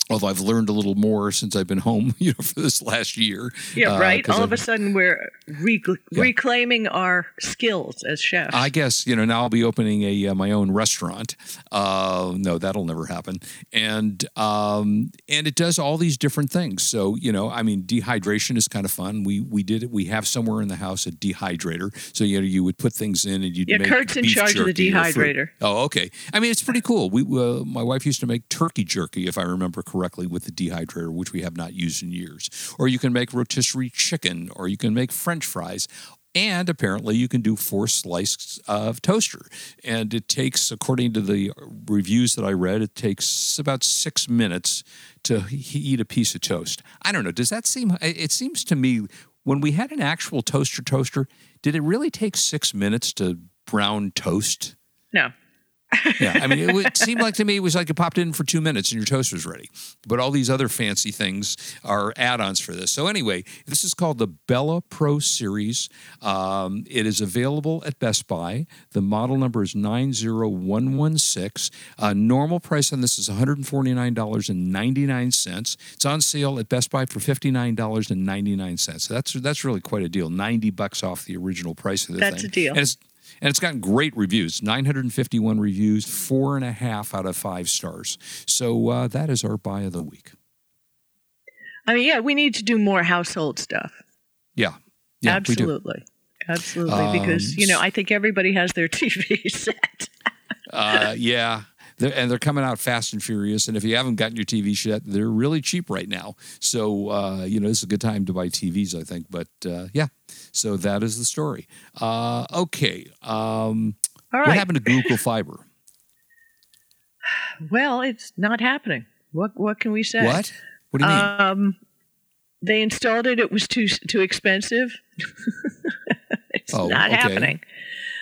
[SPEAKER 1] Although I've learned a little more since I've been home, [laughs] you know, for this last year.
[SPEAKER 2] yeah,
[SPEAKER 1] uh,
[SPEAKER 2] right. All of
[SPEAKER 1] I've-
[SPEAKER 2] a sudden, we're rec- reclaiming our skills as chefs.
[SPEAKER 1] I guess you know now I'll be opening a uh, my own restaurant. Uh, no, that'll never happen. And um, and it does all these different things. So you know, I mean, dehydration is kind of fun. We we did it. We have somewhere in the house a dehydrator. So you know, you would put things in and you'd
[SPEAKER 2] Yeah,
[SPEAKER 1] make
[SPEAKER 2] Kurt's in charge of the dehydrator.
[SPEAKER 1] Oh, okay. I mean, it's pretty cool. We uh, my wife used to make turkey jerky, if I remember correctly, with the dehydrator, which we have not used in years. Or you can make rotisserie chicken, or you can make French fries. And apparently, you can do four slices of toaster. And it takes, according to the reviews that I read, it takes about six minutes to eat a piece of toast. I don't know. Does that seem? It seems to me when we had an actual toaster toaster, did it really take six minutes to brown toast?
[SPEAKER 2] no.
[SPEAKER 1] Yeah, I mean, it would [laughs] seem like to me it was like it popped in for two minutes and your toast was ready. But all these other fancy things are add-ons for this. So anyway, this is called the Bella Pro Series. Um, it is available at Best Buy. The model number is nine zero one one six. Uh, normal price on this is one hundred and forty nine dollars and ninety nine cents. It's on sale at Best Buy for fifty nine dollars and ninety nine cents. So that's that's really quite a deal. Ninety bucks off the original price of the
[SPEAKER 2] That's
[SPEAKER 1] thing.
[SPEAKER 2] a deal.
[SPEAKER 1] And it's gotten great reviews 951 reviews, four and a half out of five stars. So uh, that is our buy of the week.
[SPEAKER 2] I mean, yeah, we need to do more household stuff.
[SPEAKER 1] Yeah. Yeah.
[SPEAKER 2] Absolutely. Absolutely. because,
[SPEAKER 1] Um,
[SPEAKER 2] you know, I think everybody has their [laughs] TV set.
[SPEAKER 1] Uh, yeah. They're, and they're coming out fast and furious. And if you haven't gotten your TV yet, they're really cheap right now. So, uh, you know, this is a good time to buy TVs, I think. But uh, yeah, so that is the story. Uh, okay. Um,
[SPEAKER 2] All
[SPEAKER 1] What happened to Google Fiber? [sighs]
[SPEAKER 2] Well, it's not happening. What what can we say?
[SPEAKER 1] What? What do you mean?
[SPEAKER 2] Um, they installed it. It was too too expensive. [laughs] it's
[SPEAKER 1] Oh,
[SPEAKER 2] not
[SPEAKER 1] okay.
[SPEAKER 2] happening.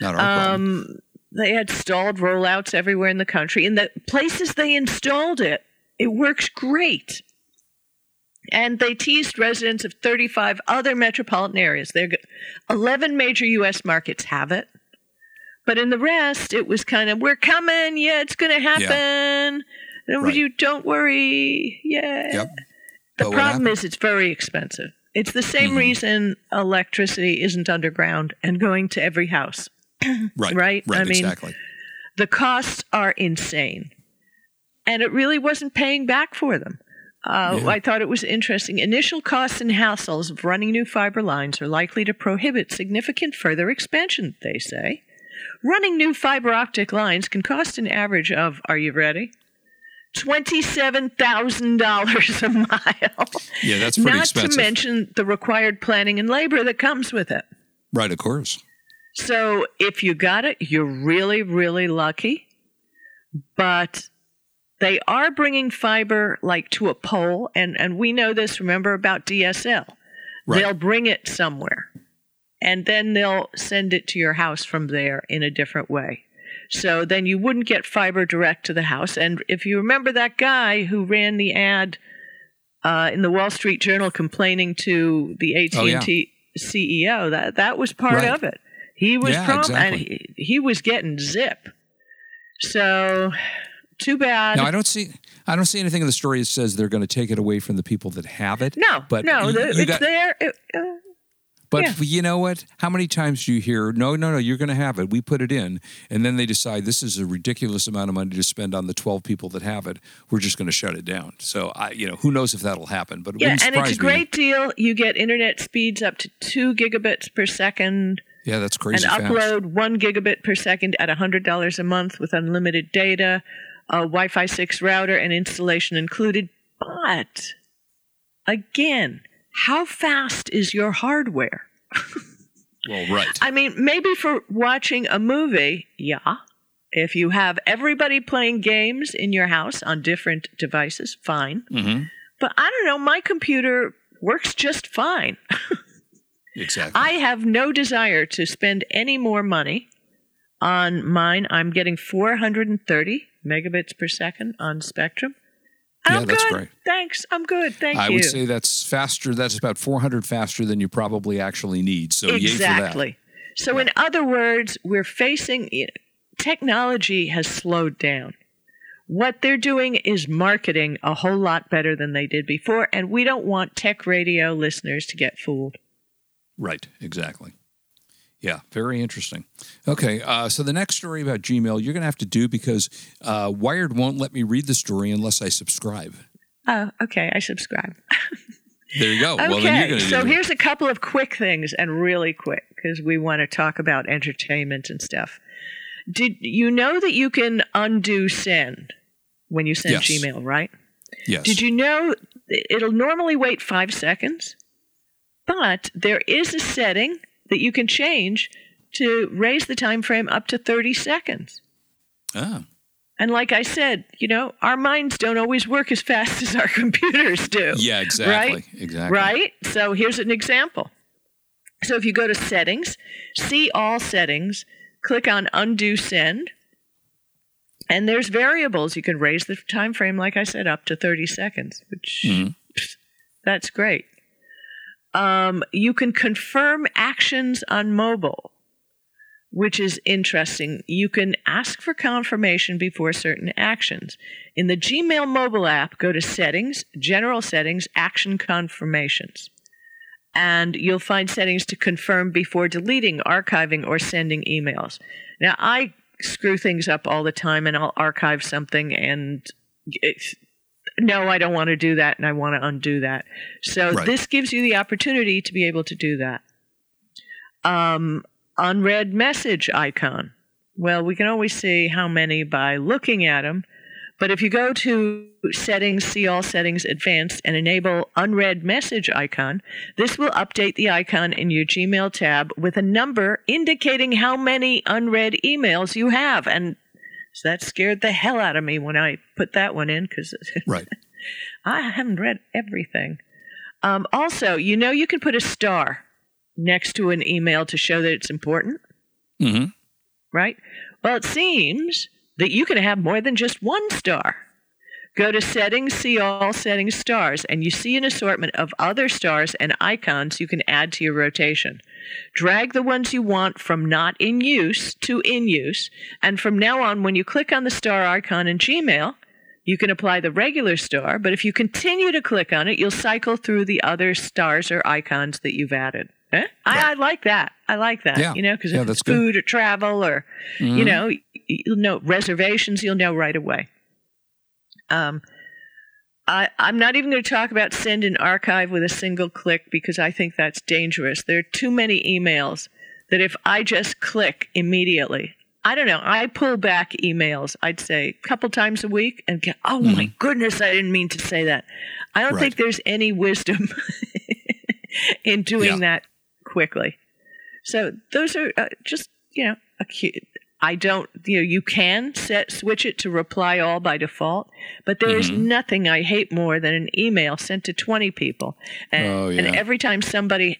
[SPEAKER 1] Not our problem.
[SPEAKER 2] They had stalled rollouts everywhere in the country. In the places they installed it, it works great. And they teased residents of 35 other metropolitan areas. They're, 11 major U.S. markets have it. But in the rest, it was kind of, we're coming. Yeah, it's going to happen. No,
[SPEAKER 1] Right.
[SPEAKER 2] You don't worry. Yeah.
[SPEAKER 1] Yep.
[SPEAKER 2] The
[SPEAKER 1] But
[SPEAKER 2] problem is it's very expensive. It's the same
[SPEAKER 1] Mhm.
[SPEAKER 2] reason electricity isn't underground and going to every house. [clears throat]
[SPEAKER 1] Right.
[SPEAKER 2] right?
[SPEAKER 1] Right.
[SPEAKER 2] I mean,
[SPEAKER 1] exactly.
[SPEAKER 2] The costs are insane. And it really wasn't paying back for them. Uh,
[SPEAKER 1] Yeah.
[SPEAKER 2] I thought it was interesting. Initial costs and hassles of running new fiber lines are likely to prohibit significant further expansion, they say. Running new fiber optic lines can cost an average of, are you ready? $27,000 a mile.
[SPEAKER 1] Yeah, that's pretty
[SPEAKER 2] Not
[SPEAKER 1] expensive.
[SPEAKER 2] to mention the required planning and labor that comes with it.
[SPEAKER 1] right. Of course.
[SPEAKER 2] So if you got it, you're really, really lucky. But they are bringing fiber like to a pole, and, and we know this, remember about DSL.
[SPEAKER 1] Right.
[SPEAKER 2] They'll bring it somewhere, and then they'll send it to your house from there in a different way. So then you wouldn't get fiber direct to the house. And if you remember that guy who ran the ad uh, in the Wall Street Journal complaining to the AT&T
[SPEAKER 1] Oh, yeah.
[SPEAKER 2] CEO, that that was part
[SPEAKER 1] Right.
[SPEAKER 2] of it. He was
[SPEAKER 1] Yeah,
[SPEAKER 2] prom-
[SPEAKER 1] exactly.
[SPEAKER 2] and he, he was getting zip. So, too bad.
[SPEAKER 1] Now I don't see I don't see anything in the story that says they're going to take it away from the people that have it.
[SPEAKER 2] No,
[SPEAKER 1] but
[SPEAKER 2] no,
[SPEAKER 1] you-
[SPEAKER 2] the,
[SPEAKER 1] you
[SPEAKER 2] it's
[SPEAKER 1] got-
[SPEAKER 2] there. It, uh,
[SPEAKER 1] But
[SPEAKER 2] Yeah.
[SPEAKER 1] you know what? How many times do you hear, no, no, no, you're going to have it. We put it in. And then they decide this is a ridiculous amount of money to spend on the 12 people that have it. We're just going to shut it down. So, I, you know, who knows if that'll happen. But
[SPEAKER 2] yeah, and it's a
[SPEAKER 1] surprise me.
[SPEAKER 2] great deal. You get internet speeds up to two gigabits per second.
[SPEAKER 1] Yeah, that's crazy
[SPEAKER 2] and
[SPEAKER 1] fast.
[SPEAKER 2] upload one gigabit per second at $100 a month with unlimited data, a Wi Fi 6 router, and installation included. But again, how fast is your hardware? [laughs]
[SPEAKER 1] Well, right.
[SPEAKER 2] I mean, maybe for watching a movie, yeah. If you have everybody playing games in your house on different devices, fine.
[SPEAKER 1] Mm-hmm.
[SPEAKER 2] But I don't know, my computer works just fine. [laughs]
[SPEAKER 1] Exactly.
[SPEAKER 2] I have no desire to spend any more money on mine. I'm getting 430 megabits per second on Spectrum.
[SPEAKER 1] yeah,
[SPEAKER 2] I'm
[SPEAKER 1] that's
[SPEAKER 2] good.
[SPEAKER 1] great.
[SPEAKER 2] Thanks. I'm good. Thank
[SPEAKER 1] I
[SPEAKER 2] you.
[SPEAKER 1] I would say that's faster. That's about 400 faster than you probably actually need. So, yay for that.
[SPEAKER 2] exactly. So, in other words, we're facing technology has slowed down. What they're doing is marketing a whole lot better than they did before, and we don't want tech radio listeners to get fooled.
[SPEAKER 1] Right, exactly. Yeah, very interesting. Okay, uh, so the next story about Gmail you're going to have to do because uh, Wired won't let me read the story unless I subscribe.
[SPEAKER 2] Oh, okay. I subscribe.
[SPEAKER 1] There you go.
[SPEAKER 2] okay.
[SPEAKER 1] Well, then you're going to
[SPEAKER 2] so here's a couple of quick things, and really quick, because we want to talk about entertainment and stuff. Did you know that you can undo send when you send
[SPEAKER 1] Yes.
[SPEAKER 2] Gmail, right?
[SPEAKER 1] Yes.
[SPEAKER 2] Did you know it'll normally wait five seconds, but there is a setting that you can change to raise the time frame up to 30 seconds.
[SPEAKER 1] Ah,
[SPEAKER 2] And like I said, you know, our minds don't always work as fast [laughs] as our computers do.
[SPEAKER 1] yeah, exactly.
[SPEAKER 2] Right?
[SPEAKER 1] Exactly.
[SPEAKER 2] Right? So here's an example. So if you go to settings, see all settings, click on undo send, and there's variables. You can raise the time frame, like I said, up to 30 seconds, which
[SPEAKER 1] Mhm.
[SPEAKER 2] that's great. Um, you can confirm actions on mobile, which is interesting. You can ask for confirmation before certain actions. In the Gmail mobile app, go to Settings, General Settings, Action Confirmations. And you'll find settings to confirm before deleting, archiving, or sending emails. Now, I screw things up all the time and I'll archive something and no, I don't want to do that and I want to undo that. So
[SPEAKER 12] Right.
[SPEAKER 2] this gives you the opportunity to be able to do that. Um, unread message icon. Well, we can always see how many by looking at them. But if you go to settings, see all settings, advanced, and enable unread message icon, this will update the icon in your Gmail tab with a number indicating how many unread emails you have. And so that scared the hell out of me when I put that one in because [laughs]
[SPEAKER 1] Right.
[SPEAKER 2] I haven't read everything. Um, also, you know, you can put a star next to an email to show that it's important,
[SPEAKER 1] Mm-hmm.
[SPEAKER 2] right? Well, it seems that you can have more than just one star. Go to settings, see all settings stars, and you see an assortment of other stars and icons you can add to your rotation. Drag the ones you want from not in use to in use, and from now on, when you click on the star icon in Gmail, you can apply the regular star, but if you continue to click on it, you'll cycle through the other stars or icons that you've added. Eh? I, I like that. I like that.
[SPEAKER 1] Yeah.
[SPEAKER 2] You know, because
[SPEAKER 1] Yeah,
[SPEAKER 2] if it's
[SPEAKER 1] good.
[SPEAKER 2] food or travel or, you
[SPEAKER 1] Mhm.
[SPEAKER 2] know, you'll know reservations, you'll know right away. Um, I, I'm not even going to talk about send and archive with a single click because I think that's dangerous. There are too many emails that if I just click immediately, I don't know, I pull back emails, I'd say a couple times a week and get, oh my goodness, I didn't mean to say that. I don't
[SPEAKER 1] Right.
[SPEAKER 2] think there's any wisdom [laughs] in doing
[SPEAKER 1] Yeah.
[SPEAKER 2] that quickly. So those are uh, just, you know, a cute. I don't, you know, you can set switch it to reply all by default, but there is
[SPEAKER 1] Mhm.
[SPEAKER 2] nothing I hate more than an email sent to 20 people. And,
[SPEAKER 1] Oh,
[SPEAKER 2] and every time somebody,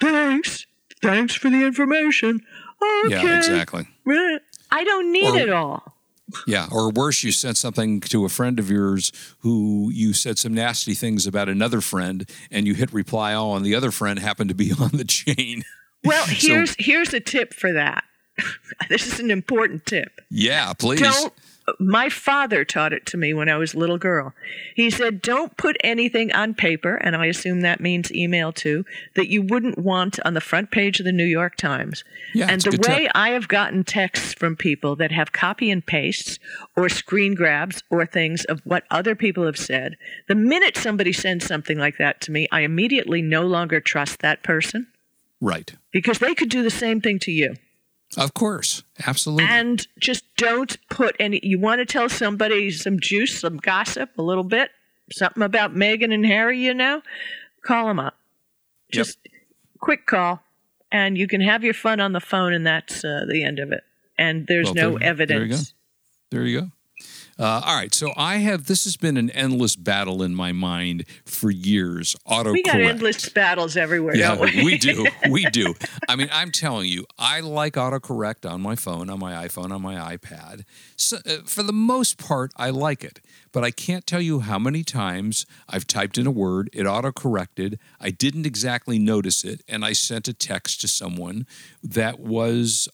[SPEAKER 2] thanks, thanks for the information. Okay.
[SPEAKER 1] Yeah, exactly.
[SPEAKER 2] I don't need
[SPEAKER 1] Or-
[SPEAKER 2] it all.
[SPEAKER 1] Yeah, or worse, you sent something to a friend of yours who you said some nasty things about another friend, and you hit reply all, and the other friend happened to be [laughs] on the chain.
[SPEAKER 2] Well,
[SPEAKER 1] So-
[SPEAKER 2] here's here's a tip for that. [laughs] this is an important tip.
[SPEAKER 1] Yeah, please.
[SPEAKER 2] Don't. My father taught it to me when I was a little girl. He said, "Don't put anything on paper," and I assume that means email too, that you wouldn't want on the front page of the New York Times.
[SPEAKER 1] Yeah,
[SPEAKER 2] and the way
[SPEAKER 1] tip.
[SPEAKER 2] I have gotten texts from people that have copy and pastes or screen grabs or things of what other people have said, the minute somebody sends something like that to me, I immediately no longer trust that person
[SPEAKER 1] Right.
[SPEAKER 2] because they could do the same thing to you.
[SPEAKER 1] Of course. Absolutely.
[SPEAKER 2] And just don't put any. You want to tell somebody some juice, some gossip, a little bit, something about Meghan and Harry, you know? Call them up. Just quick call, and you can have your fun on the phone, and that's uh, the end of it. And there's
[SPEAKER 1] Well,
[SPEAKER 2] no
[SPEAKER 1] there- There you go. There you go. Uh, all right. So I have, this has been an endless battle in my mind for years. Autocorrect.
[SPEAKER 2] We got endless battles everywhere,
[SPEAKER 1] Yeah,
[SPEAKER 2] don't we?
[SPEAKER 1] we [laughs] do. We do. I mean, I'm telling you, I like autocorrect on my phone, on my iPhone, on my iPad. So, uh, for the most part, I like it. But I can't tell you how many times I've typed in a word, it autocorrected, I didn't exactly notice it, and I sent a text to someone that was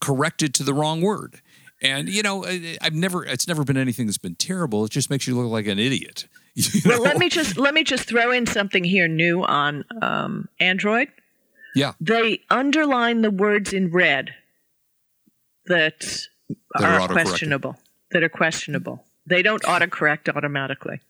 [SPEAKER 1] corrected to the wrong word. And you know, I've never it's never been anything that's been terrible. It just makes you look like an idiot. [laughs] You
[SPEAKER 2] well, let me just let me just throw in something here new on um, Android.
[SPEAKER 1] Yeah.
[SPEAKER 2] They underline the words in red that,
[SPEAKER 1] That are
[SPEAKER 2] are questionable. That are questionable. They don't [laughs] autocorrect automatically.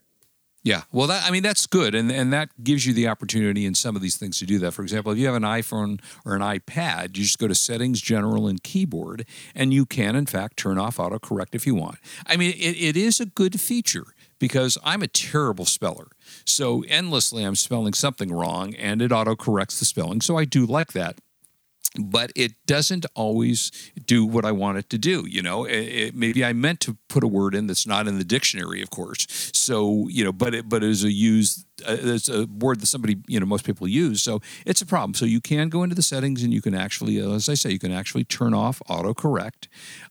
[SPEAKER 1] Yeah, well, that I mean that's good, and and that gives you the opportunity in some of these things to do that. For example, if you have an iPhone or an iPad, you just go to Settings, General, and Keyboard, and you can in fact turn off autocorrect if you want. I mean, it, it is a good feature because I'm a terrible speller, so endlessly I'm spelling something wrong, and it autocorrects the spelling. So I do like that but it doesn't always do what I want it to do. You know, it, it- maybe I meant to put a word in that's not in the dictionary, of course. So you know, but it, but as a used, uh, it's a word that somebody you know most people use. So it's a problem. So you can go into the settings and you can actually, as I say, you can actually turn off autocorrect.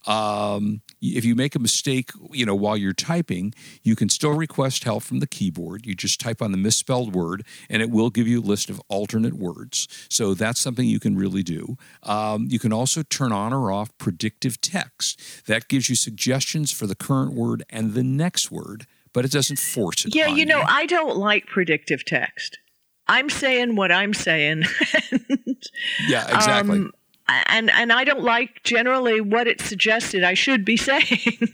[SPEAKER 1] Um, if you make a mistake, you know, while you're typing, you can still request help from the keyboard. You just type on the misspelled word, and it will give you a list of alternate words. So that's something you can really do. Um, you can also turn on or off predictive text. That gives you suggestions for the current word and the next word, but it doesn't force it.
[SPEAKER 2] Yeah, you know, I don't like predictive text. I'm saying what I'm saying. [laughs]
[SPEAKER 1] Yeah, exactly.
[SPEAKER 2] Um, and and I don't like generally what it suggested I should be [laughs] saying.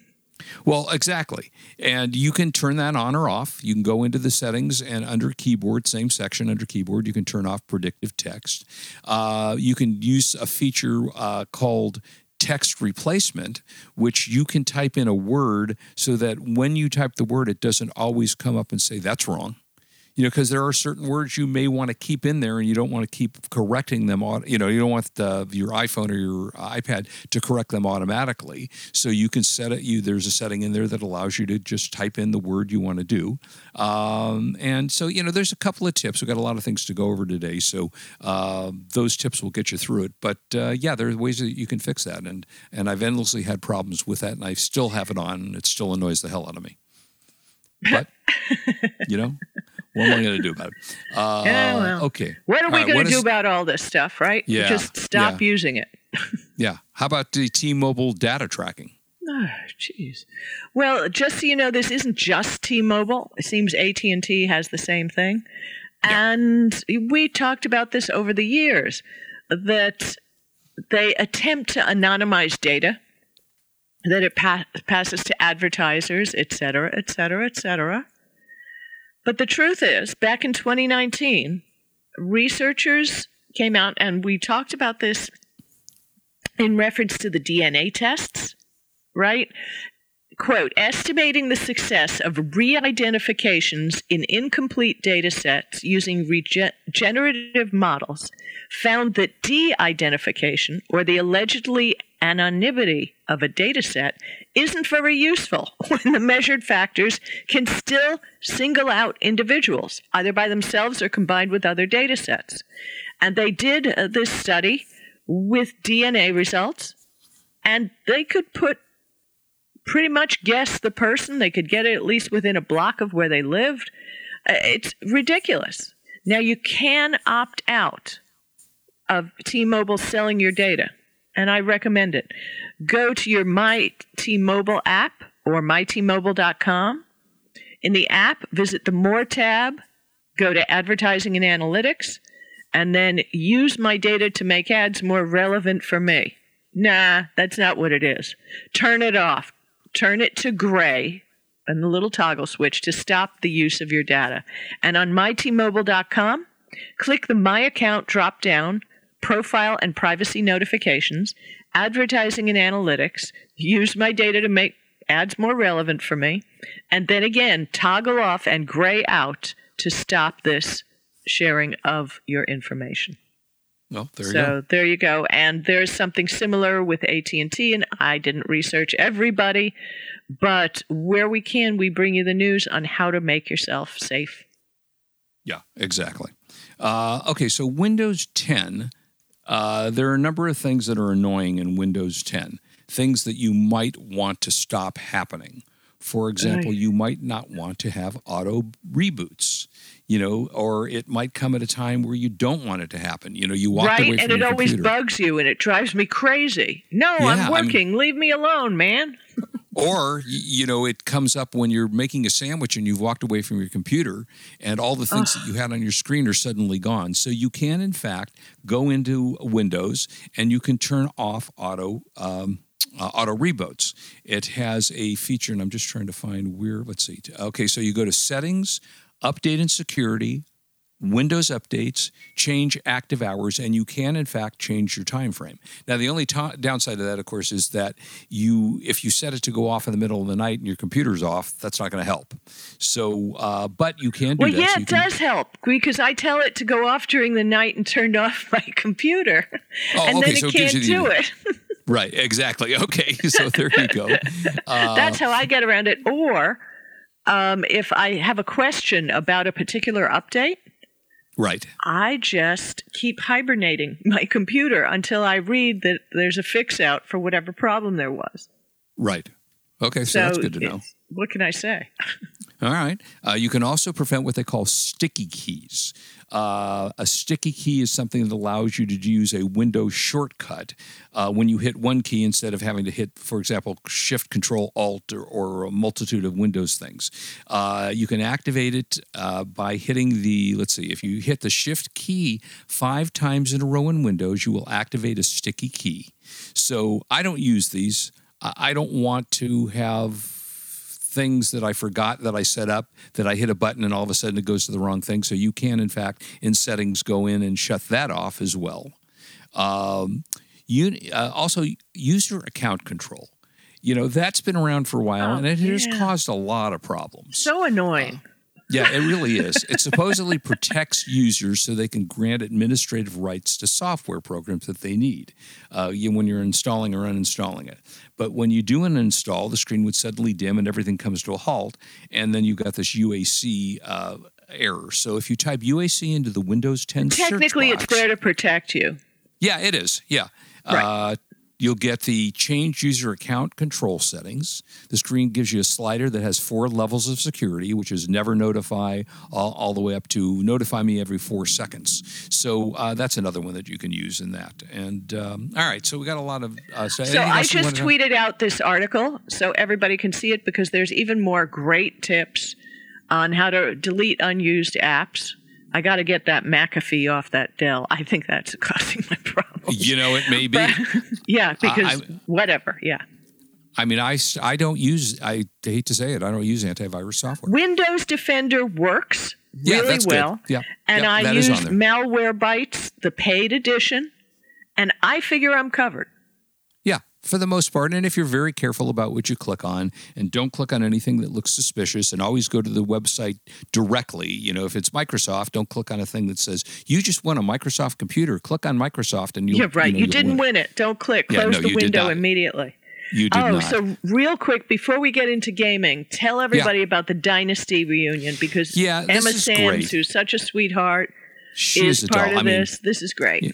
[SPEAKER 1] Well, exactly. And you can turn that on or off. You can go into the settings and under keyboard, same section under keyboard, you can turn off predictive text. Uh, you can use a feature uh, called text replacement, which you can type in a word so that when you type the word, it doesn't always come up and say, that's wrong. You know, because there are certain words you may want to keep in there, and you don't want to keep correcting them. You know, you don't want the, your iPhone or your iPad to correct them automatically. So you can set it. You there's a setting in there that allows you to just type in the word you want to do. Um, and so you know, there's a couple of tips. We've got a lot of things to go over today, so uh, those tips will get you through it. But uh, yeah, there are ways that you can fix that, and and I've endlessly had problems with that, and I still have it on, and it still annoys the hell out of me. But [laughs] you know, what am I going to do about it? [laughs] Uh,
[SPEAKER 2] Yeah, well.
[SPEAKER 1] okay.
[SPEAKER 2] What are we
[SPEAKER 1] right,
[SPEAKER 2] going to do
[SPEAKER 1] is-
[SPEAKER 2] about all this stuff, right?
[SPEAKER 1] Yeah,
[SPEAKER 2] Just stop
[SPEAKER 1] yeah.
[SPEAKER 2] using it. [laughs]
[SPEAKER 1] Yeah. How about the T-Mobile data tracking?
[SPEAKER 2] Oh, jeez. Well, just so you know, this isn't just T-Mobile. It seems AT&T has the same thing. And we talked about this over the years that they attempt to anonymize data, that it pa- passes to advertisers, et cetera, et cetera, et cetera. But the truth is, back in 2019, researchers came out and we talked about this in reference to the DNA tests, right? Quote, estimating the success of re identifications in incomplete data sets using regenerative models found that de identification, or the allegedly anonymity of a data set, isn't very useful [laughs] when the measured factors can still single out individuals, either by themselves or combined with other data sets. And they did uh, this study with DNA results, and they could put pretty much guess the person. They could get it at least within a block of where they lived. Uh, It's ridiculous. Now, you can opt out of T Mobile selling your data. And I recommend it. Go to your My T-Mobile app or mytmobile.com. In the app, visit the More tab, go to Advertising and Analytics, and then use my data to make ads more relevant for me. Nah, that's not what it is. Turn it off. Turn it to gray and the little toggle switch to stop the use of your data. And on mytmobile.com, click the My Account drop down, Profile and Privacy Notifications, Advertising and Analytics, use my data to make ads more relevant for me, and then again toggle off and gray out to stop this sharing of your information.
[SPEAKER 1] Well, there you go.
[SPEAKER 2] so
[SPEAKER 1] go.
[SPEAKER 2] there you go. And there's something similar with AT&T and I didn't research everybody, but where we can we bring you the news on how to make yourself safe.
[SPEAKER 1] Yeah, exactly. Uh, okay, so Windows 10, uh, there are a number of things that are annoying in Windows 10, things that you might want to stop happening. For example, you might not want to have auto reboots, you know, or it might come at a time where you don't want it to happen. You know, you away
[SPEAKER 2] right?
[SPEAKER 1] from
[SPEAKER 2] And it always
[SPEAKER 1] computer.
[SPEAKER 2] bugs you and it drives me crazy. No,
[SPEAKER 1] Yeah, I
[SPEAKER 2] I'm
[SPEAKER 1] mean-
[SPEAKER 2] working. Leave me alone, man. [laughs]
[SPEAKER 1] Or, you know, it comes up when you're making a sandwich and you've walked away from your computer and all the things that you had on your screen are suddenly gone. So you can, in fact, go into Windows and you can turn off auto. Um, uh, auto reboots. It has a feature, and I'm just trying to find where. Let's see. Okay, so you go to Settings, Update and Security, Windows updates, change active hours, and you can in fact change your time frame. Now, the only to- downside of that, of course, is that you, if you set it to go off in the middle of the night and your computer's off, that's not going to help. So, uh, but you can do
[SPEAKER 2] Well,
[SPEAKER 1] that.
[SPEAKER 2] yeah,
[SPEAKER 1] So
[SPEAKER 2] it
[SPEAKER 1] can-
[SPEAKER 2] does help because I tell it to go off during the night and turned off [laughs] my computer,
[SPEAKER 1] Oh,
[SPEAKER 2] and
[SPEAKER 1] okay,
[SPEAKER 2] then
[SPEAKER 1] so
[SPEAKER 2] it
[SPEAKER 1] it
[SPEAKER 2] can't do it.
[SPEAKER 1] Right, exactly. [laughs] Okay, so there you go. [laughs] Uh,
[SPEAKER 2] That's how I get around it. Or um, if I have a question about a particular update,
[SPEAKER 1] right.
[SPEAKER 2] I just keep hibernating [laughs] my computer until I read that there's a fix out for whatever problem there was.
[SPEAKER 1] Right. Okay, so, that's good to know.
[SPEAKER 2] What can I say? [laughs]
[SPEAKER 1] All right. Uh, you can also prevent what they call sticky keys. Uh, a sticky key is something that allows you to use a Windows shortcut uh, when you hit one key instead of having to hit, for example, Shift, Control, Alt, or, or a multitude of Windows things. Uh, you can activate it uh, by hitting the, let's see, if you hit the Shift key five times in a row in Windows, you will activate a sticky key. So I don't use these. I don't want to have things that I forgot that I set up that I hit a button and all of a sudden it goes to the wrong thing. So you can, in fact, in settings, go in and shut that off as well. Um, you uh, also user account control. You know that's been around for a while,
[SPEAKER 2] Oh,
[SPEAKER 1] and it has caused a lot of problems.
[SPEAKER 2] So annoying.
[SPEAKER 1] Yeah, it really is. It supposedly protects users so they can grant administrative rights to software programs that they need uh, you, when you're installing or uninstalling it. But when you do an install, the screen would suddenly dim and everything comes to a halt, and then you've got this UAC uh, error. So if you type UAC into the Windows 10 search
[SPEAKER 2] Technically, it's there to protect you.
[SPEAKER 1] yeah, it is. Yeah. Uh, you'll get the change user account control settings. The screen gives you a slider that has four levels of security, which is never notify, all, all the way up to notify me every four seconds. So uh, that's another one that you can use in that. And um, all right, so we got a lot of. Uh, so
[SPEAKER 2] So I just tweeted out this article so everybody can see it because there's even more great tips on how to delete unused apps. I got to get that McAfee off that Dell. I think that's [laughs] causing my problem.
[SPEAKER 1] You know, it may be. [laughs]
[SPEAKER 2] Yeah, because
[SPEAKER 1] I-
[SPEAKER 2] whatever. Yeah.
[SPEAKER 1] I mean, I, I don't use, I hate to say it, I don't use antivirus software.
[SPEAKER 2] Windows Defender works really Yeah,
[SPEAKER 1] that's good.
[SPEAKER 2] well.
[SPEAKER 1] Yeah.
[SPEAKER 2] And
[SPEAKER 1] Yep,
[SPEAKER 2] I
[SPEAKER 1] use.
[SPEAKER 2] Malwarebytes, the paid edition, and I figure I'm covered.
[SPEAKER 1] Yeah, for the most part. And if you're very careful about what you click on and don't click on anything that looks suspicious and always go to the website directly, you know, if it's Microsoft, don't click on a thing that says, you just won a Microsoft computer. Click on Microsoft and you'll.
[SPEAKER 2] yeah, right.
[SPEAKER 1] know,
[SPEAKER 2] You, didn't
[SPEAKER 1] win.
[SPEAKER 2] win it. Don't click.
[SPEAKER 1] Yeah,
[SPEAKER 2] Close
[SPEAKER 1] no,
[SPEAKER 2] the
[SPEAKER 1] you
[SPEAKER 2] window immediately.
[SPEAKER 1] You did
[SPEAKER 2] oh,
[SPEAKER 1] not.
[SPEAKER 2] so real quick before we get into gaming, tell everybody about the Dynasty reunion because
[SPEAKER 1] Yeah,
[SPEAKER 2] Emma Samms,
[SPEAKER 1] great.
[SPEAKER 2] who's such a sweetheart,
[SPEAKER 1] She
[SPEAKER 2] is
[SPEAKER 1] is a
[SPEAKER 2] part
[SPEAKER 1] doll.
[SPEAKER 2] of
[SPEAKER 1] I mean,
[SPEAKER 2] this. This is great.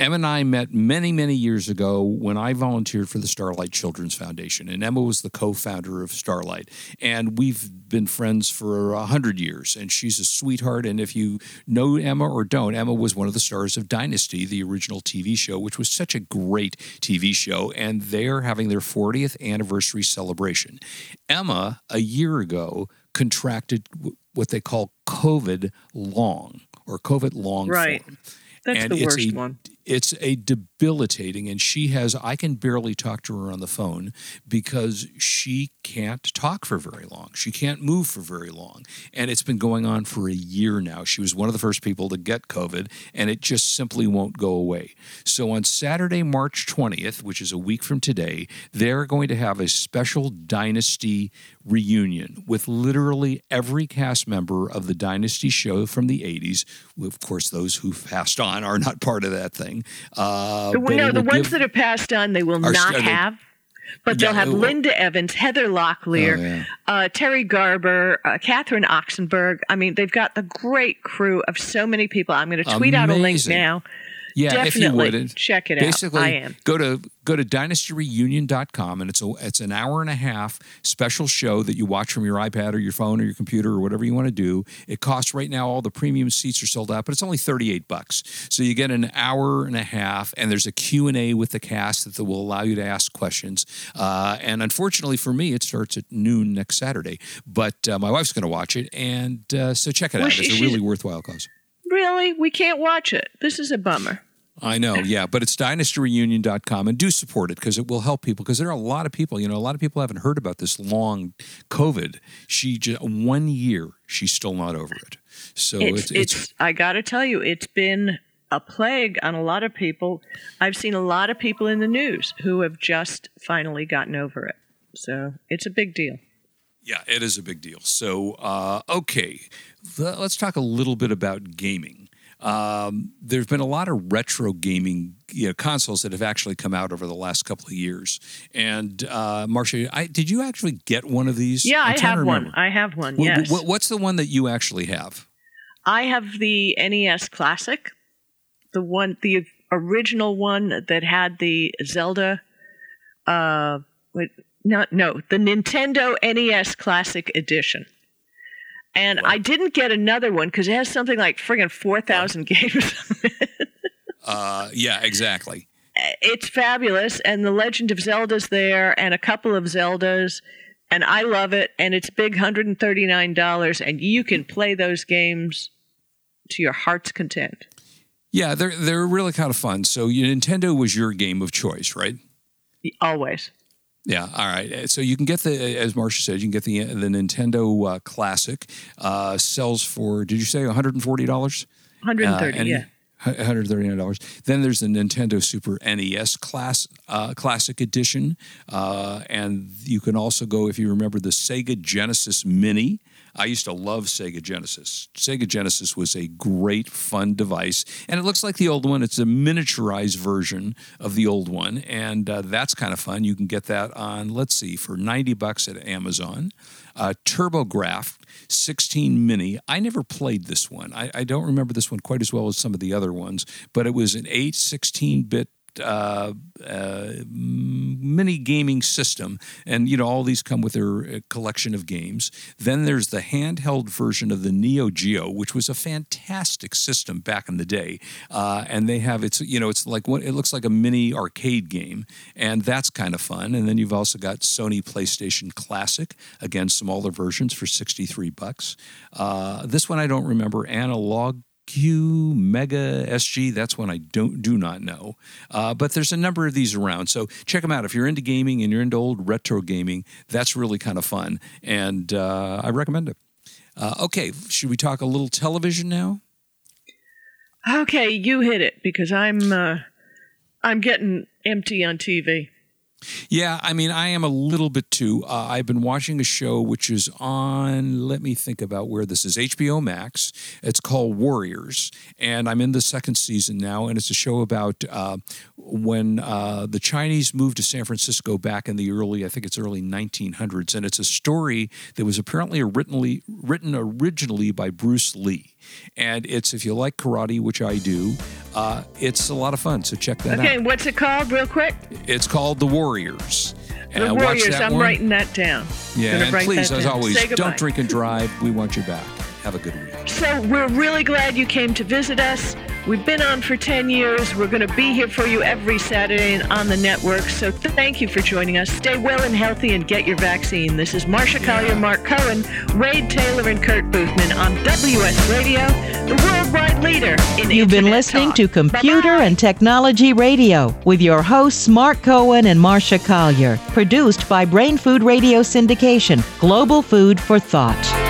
[SPEAKER 1] Emma and I met many, many years ago when I volunteered for the Starlight Children's Foundation, and Emma was the co-founder of Starlight, and we've been friends for a hundred years. And she's a sweetheart. And if you know Emma or don't, Emma was one of the stars of Dynasty, the original TV show, which was such a great TV show, and they're having their 40th anniversary celebration. Emma, a year ago, contracted what they call COVID long or COVID long
[SPEAKER 2] Right.
[SPEAKER 1] form.
[SPEAKER 2] That's
[SPEAKER 1] And
[SPEAKER 2] the worst
[SPEAKER 1] a-
[SPEAKER 2] one.
[SPEAKER 1] It's a debilitating, and she has. I can barely talk to her on the phone because she can't talk for very long. She can't move for very long, and it's been going on for a year now. She was one of the first people to get COVID, and it just simply won't go away. So on Saturday, March 20th, which is a week from today, they're going to have a special Dynasty reunion with literally every cast member of the Dynasty show from the 80s. Of course, those who passed on are not part of that thing. Uh,
[SPEAKER 2] The- no, the ones
[SPEAKER 1] give-
[SPEAKER 2] that are passed on, they will
[SPEAKER 1] Are-
[SPEAKER 2] not
[SPEAKER 1] are they-
[SPEAKER 2] have. But they'll have
[SPEAKER 1] will-
[SPEAKER 2] Linda Evans, Heather Locklear,
[SPEAKER 1] Oh, yeah.
[SPEAKER 2] uh, Terri Garber, uh, Catherine Oxenberg. I mean, they've got the great crew of so many people. I'm going to tweet out a link now.
[SPEAKER 1] Yeah,
[SPEAKER 2] Definitely
[SPEAKER 1] if you would
[SPEAKER 2] check it
[SPEAKER 1] basically,
[SPEAKER 2] out. I am.
[SPEAKER 1] Go to go to dynastyreunion.com and it's a it's an hour and a half special show that you watch from your iPad or your phone or your computer or whatever you want to do. It costs right now all the premium seats are sold out, but it's only 38 bucks. So you get an hour and a half and there's a Q&A with the cast that will allow you to ask questions. Uh, and unfortunately for me, it starts at noon next Saturday, but uh, my wife's going to watch it and uh, so check it
[SPEAKER 2] Well,
[SPEAKER 1] out.
[SPEAKER 2] she-
[SPEAKER 1] It's a really worthwhile cause.
[SPEAKER 2] Really? We can't watch it. This is a bummer.
[SPEAKER 1] I know, yeah, but it's dynastyreunion.com and do support it because it will help people because there are a lot of people, you know, a lot of people haven't heard about this long COVID. She just one year, she's still not over it. So
[SPEAKER 2] it's,
[SPEAKER 1] it's,
[SPEAKER 2] it's, I got to tell you, it's been a plague on a lot of people. I've seen a lot of people in the news who have just finally gotten over it. So it's a big deal.
[SPEAKER 1] Yeah, it is a big deal. So, uh, okay, let's talk a little bit about gaming. Um, there's been a lot of retro gaming you know, consoles that have actually come out over the last couple of years. And uh, Marsha, I, did you actually get one of these?
[SPEAKER 2] Yeah,
[SPEAKER 1] I'm
[SPEAKER 2] I have one. I have one. Yes.
[SPEAKER 1] what's the one that you actually have?
[SPEAKER 2] I have the NES Classic, the one, the original one that had the Zelda. Uh, no, no, the Nintendo NES Classic Edition. And I didn't get another one because it has something like friggin' four thousand games.
[SPEAKER 1] Uh, yeah, exactly.
[SPEAKER 2] it's fabulous, and the Legend of Zelda's there, and a couple of Zeldas, and I love it. And it's big, hundred and thirty nine dollars, and you can play those games to your heart's content.
[SPEAKER 1] Yeah, they're they're really kind of fun. So Nintendo was your game of choice, right?
[SPEAKER 2] Always.
[SPEAKER 1] Yeah. All right. So you can get the, as Marsha said, you can get the the Nintendo uh, Classic. Uh, sells for did you say one hundred and forty dollars?
[SPEAKER 2] 130, yeah.
[SPEAKER 1] $139. Then there's the Nintendo Super NES class uh, Classic Edition, uh, and you can also go if you remember the Sega Genesis Mini. I used to love Sega Genesis. Sega Genesis was a great, fun device, and it looks like the old one. It's a miniaturized version of the old one, and uh, that's kind of fun. You can get that on, let's see, for 90 bucks at Amazon. Uh, TurboGrafx 16 Mini. I never played this one. I, I don't remember this one quite as well as some of the other ones, but it was an 8 16 bit uh, uh, mini gaming system, and you know all these come with their uh, collection of games. Then there's the handheld version of the Neo Geo, which was a fantastic system back in the day, uh, and they have it's you know it's like what it looks like a mini arcade game, and that's kind of fun. And then you've also got Sony PlayStation Classic, again smaller versions for 63 bucks. Uh, this one I don't remember. Analog Q Mega SG. That's one I don't do not know. Uh, but there's a number of these around, so check them out if you're into gaming and you're into old retro gaming. That's really kind of fun, and uh, I recommend it. Uh, okay, should we talk a little television now?
[SPEAKER 2] Okay, you hit it because I'm uh, I'm getting empty on TV.
[SPEAKER 1] Yeah, I mean, I am a little bit too. Uh, I've been watching a show which is on, let me think about where this is HBO Max. It's called Warriors, and I'm in the second season now, and it's a show about uh, when uh, the Chinese moved to San Francisco back in the early, I think it's early 1900s, and it's a story that was apparently originally, written originally by Bruce Lee. And it's, if you like karate, which I do, Uh, it's a lot of fun, so check that
[SPEAKER 2] Okay,
[SPEAKER 1] out.
[SPEAKER 2] Okay, what's it called, real quick?
[SPEAKER 1] It's called The Warriors.
[SPEAKER 2] The
[SPEAKER 1] Uh, watch
[SPEAKER 2] Warriors. I'm
[SPEAKER 1] one.
[SPEAKER 2] writing that down.
[SPEAKER 1] Yeah, and please, as
[SPEAKER 2] down.
[SPEAKER 1] always, don't drink and drive. We want you back. Have a good week.
[SPEAKER 2] So we're really glad you came to visit us. We've been on for 10 years. We're going to be here for you every Saturday and on the network. So thank you for joining us. Stay well and healthy and get your vaccine. This is Marsha Collier, Mark Cohen, Wade Taylor, and Kurt Boothman on WS Radio, the worldwide leader in
[SPEAKER 3] You've been listening
[SPEAKER 2] talk.
[SPEAKER 3] to Computer and Technology Radio with your hosts Mark Cohen and Marsha Collier. Produced by Brain Food Radio Syndication, Global Food for Thought.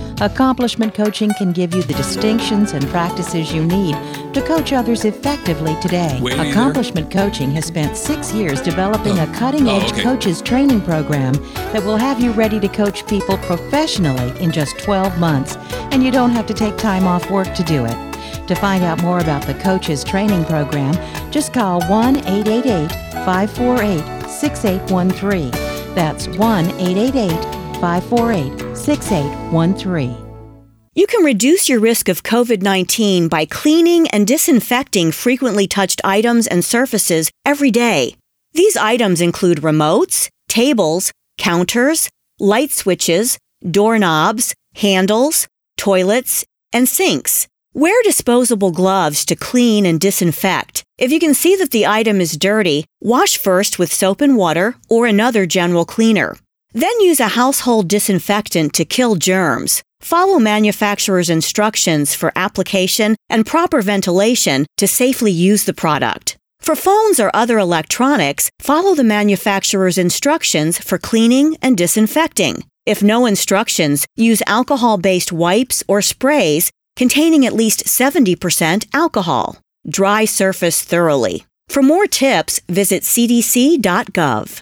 [SPEAKER 3] Accomplishment Coaching can give you the distinctions and practices you need to coach others effectively today.
[SPEAKER 1] Wait, either.
[SPEAKER 3] Accomplishment Coaching has spent six years developing oh. a cutting edge
[SPEAKER 1] Oh, okay.
[SPEAKER 3] coaches training program that will have you ready to coach people professionally in just 12 months, and you don't have to take time off work to do it. To find out more about the Coaches Training Program, just call 1 888 548 6813. That's 1 888 548 6813.
[SPEAKER 12] You can reduce your risk of COVID 19 by cleaning and disinfecting frequently touched items and surfaces every day. These items include remotes, tables, counters, light switches, doorknobs, handles, toilets, and sinks. Wear disposable gloves to clean and disinfect. If you can see that the item is dirty, wash first with soap and water or another general cleaner. Then use a household disinfectant to kill germs. Follow manufacturer's instructions for application and proper ventilation to safely use the product. For phones or other electronics, follow the manufacturer's instructions for cleaning and disinfecting. If no instructions, use alcohol based wipes or sprays containing at least 70% alcohol. Dry surface thoroughly. For more tips, visit cdc.gov.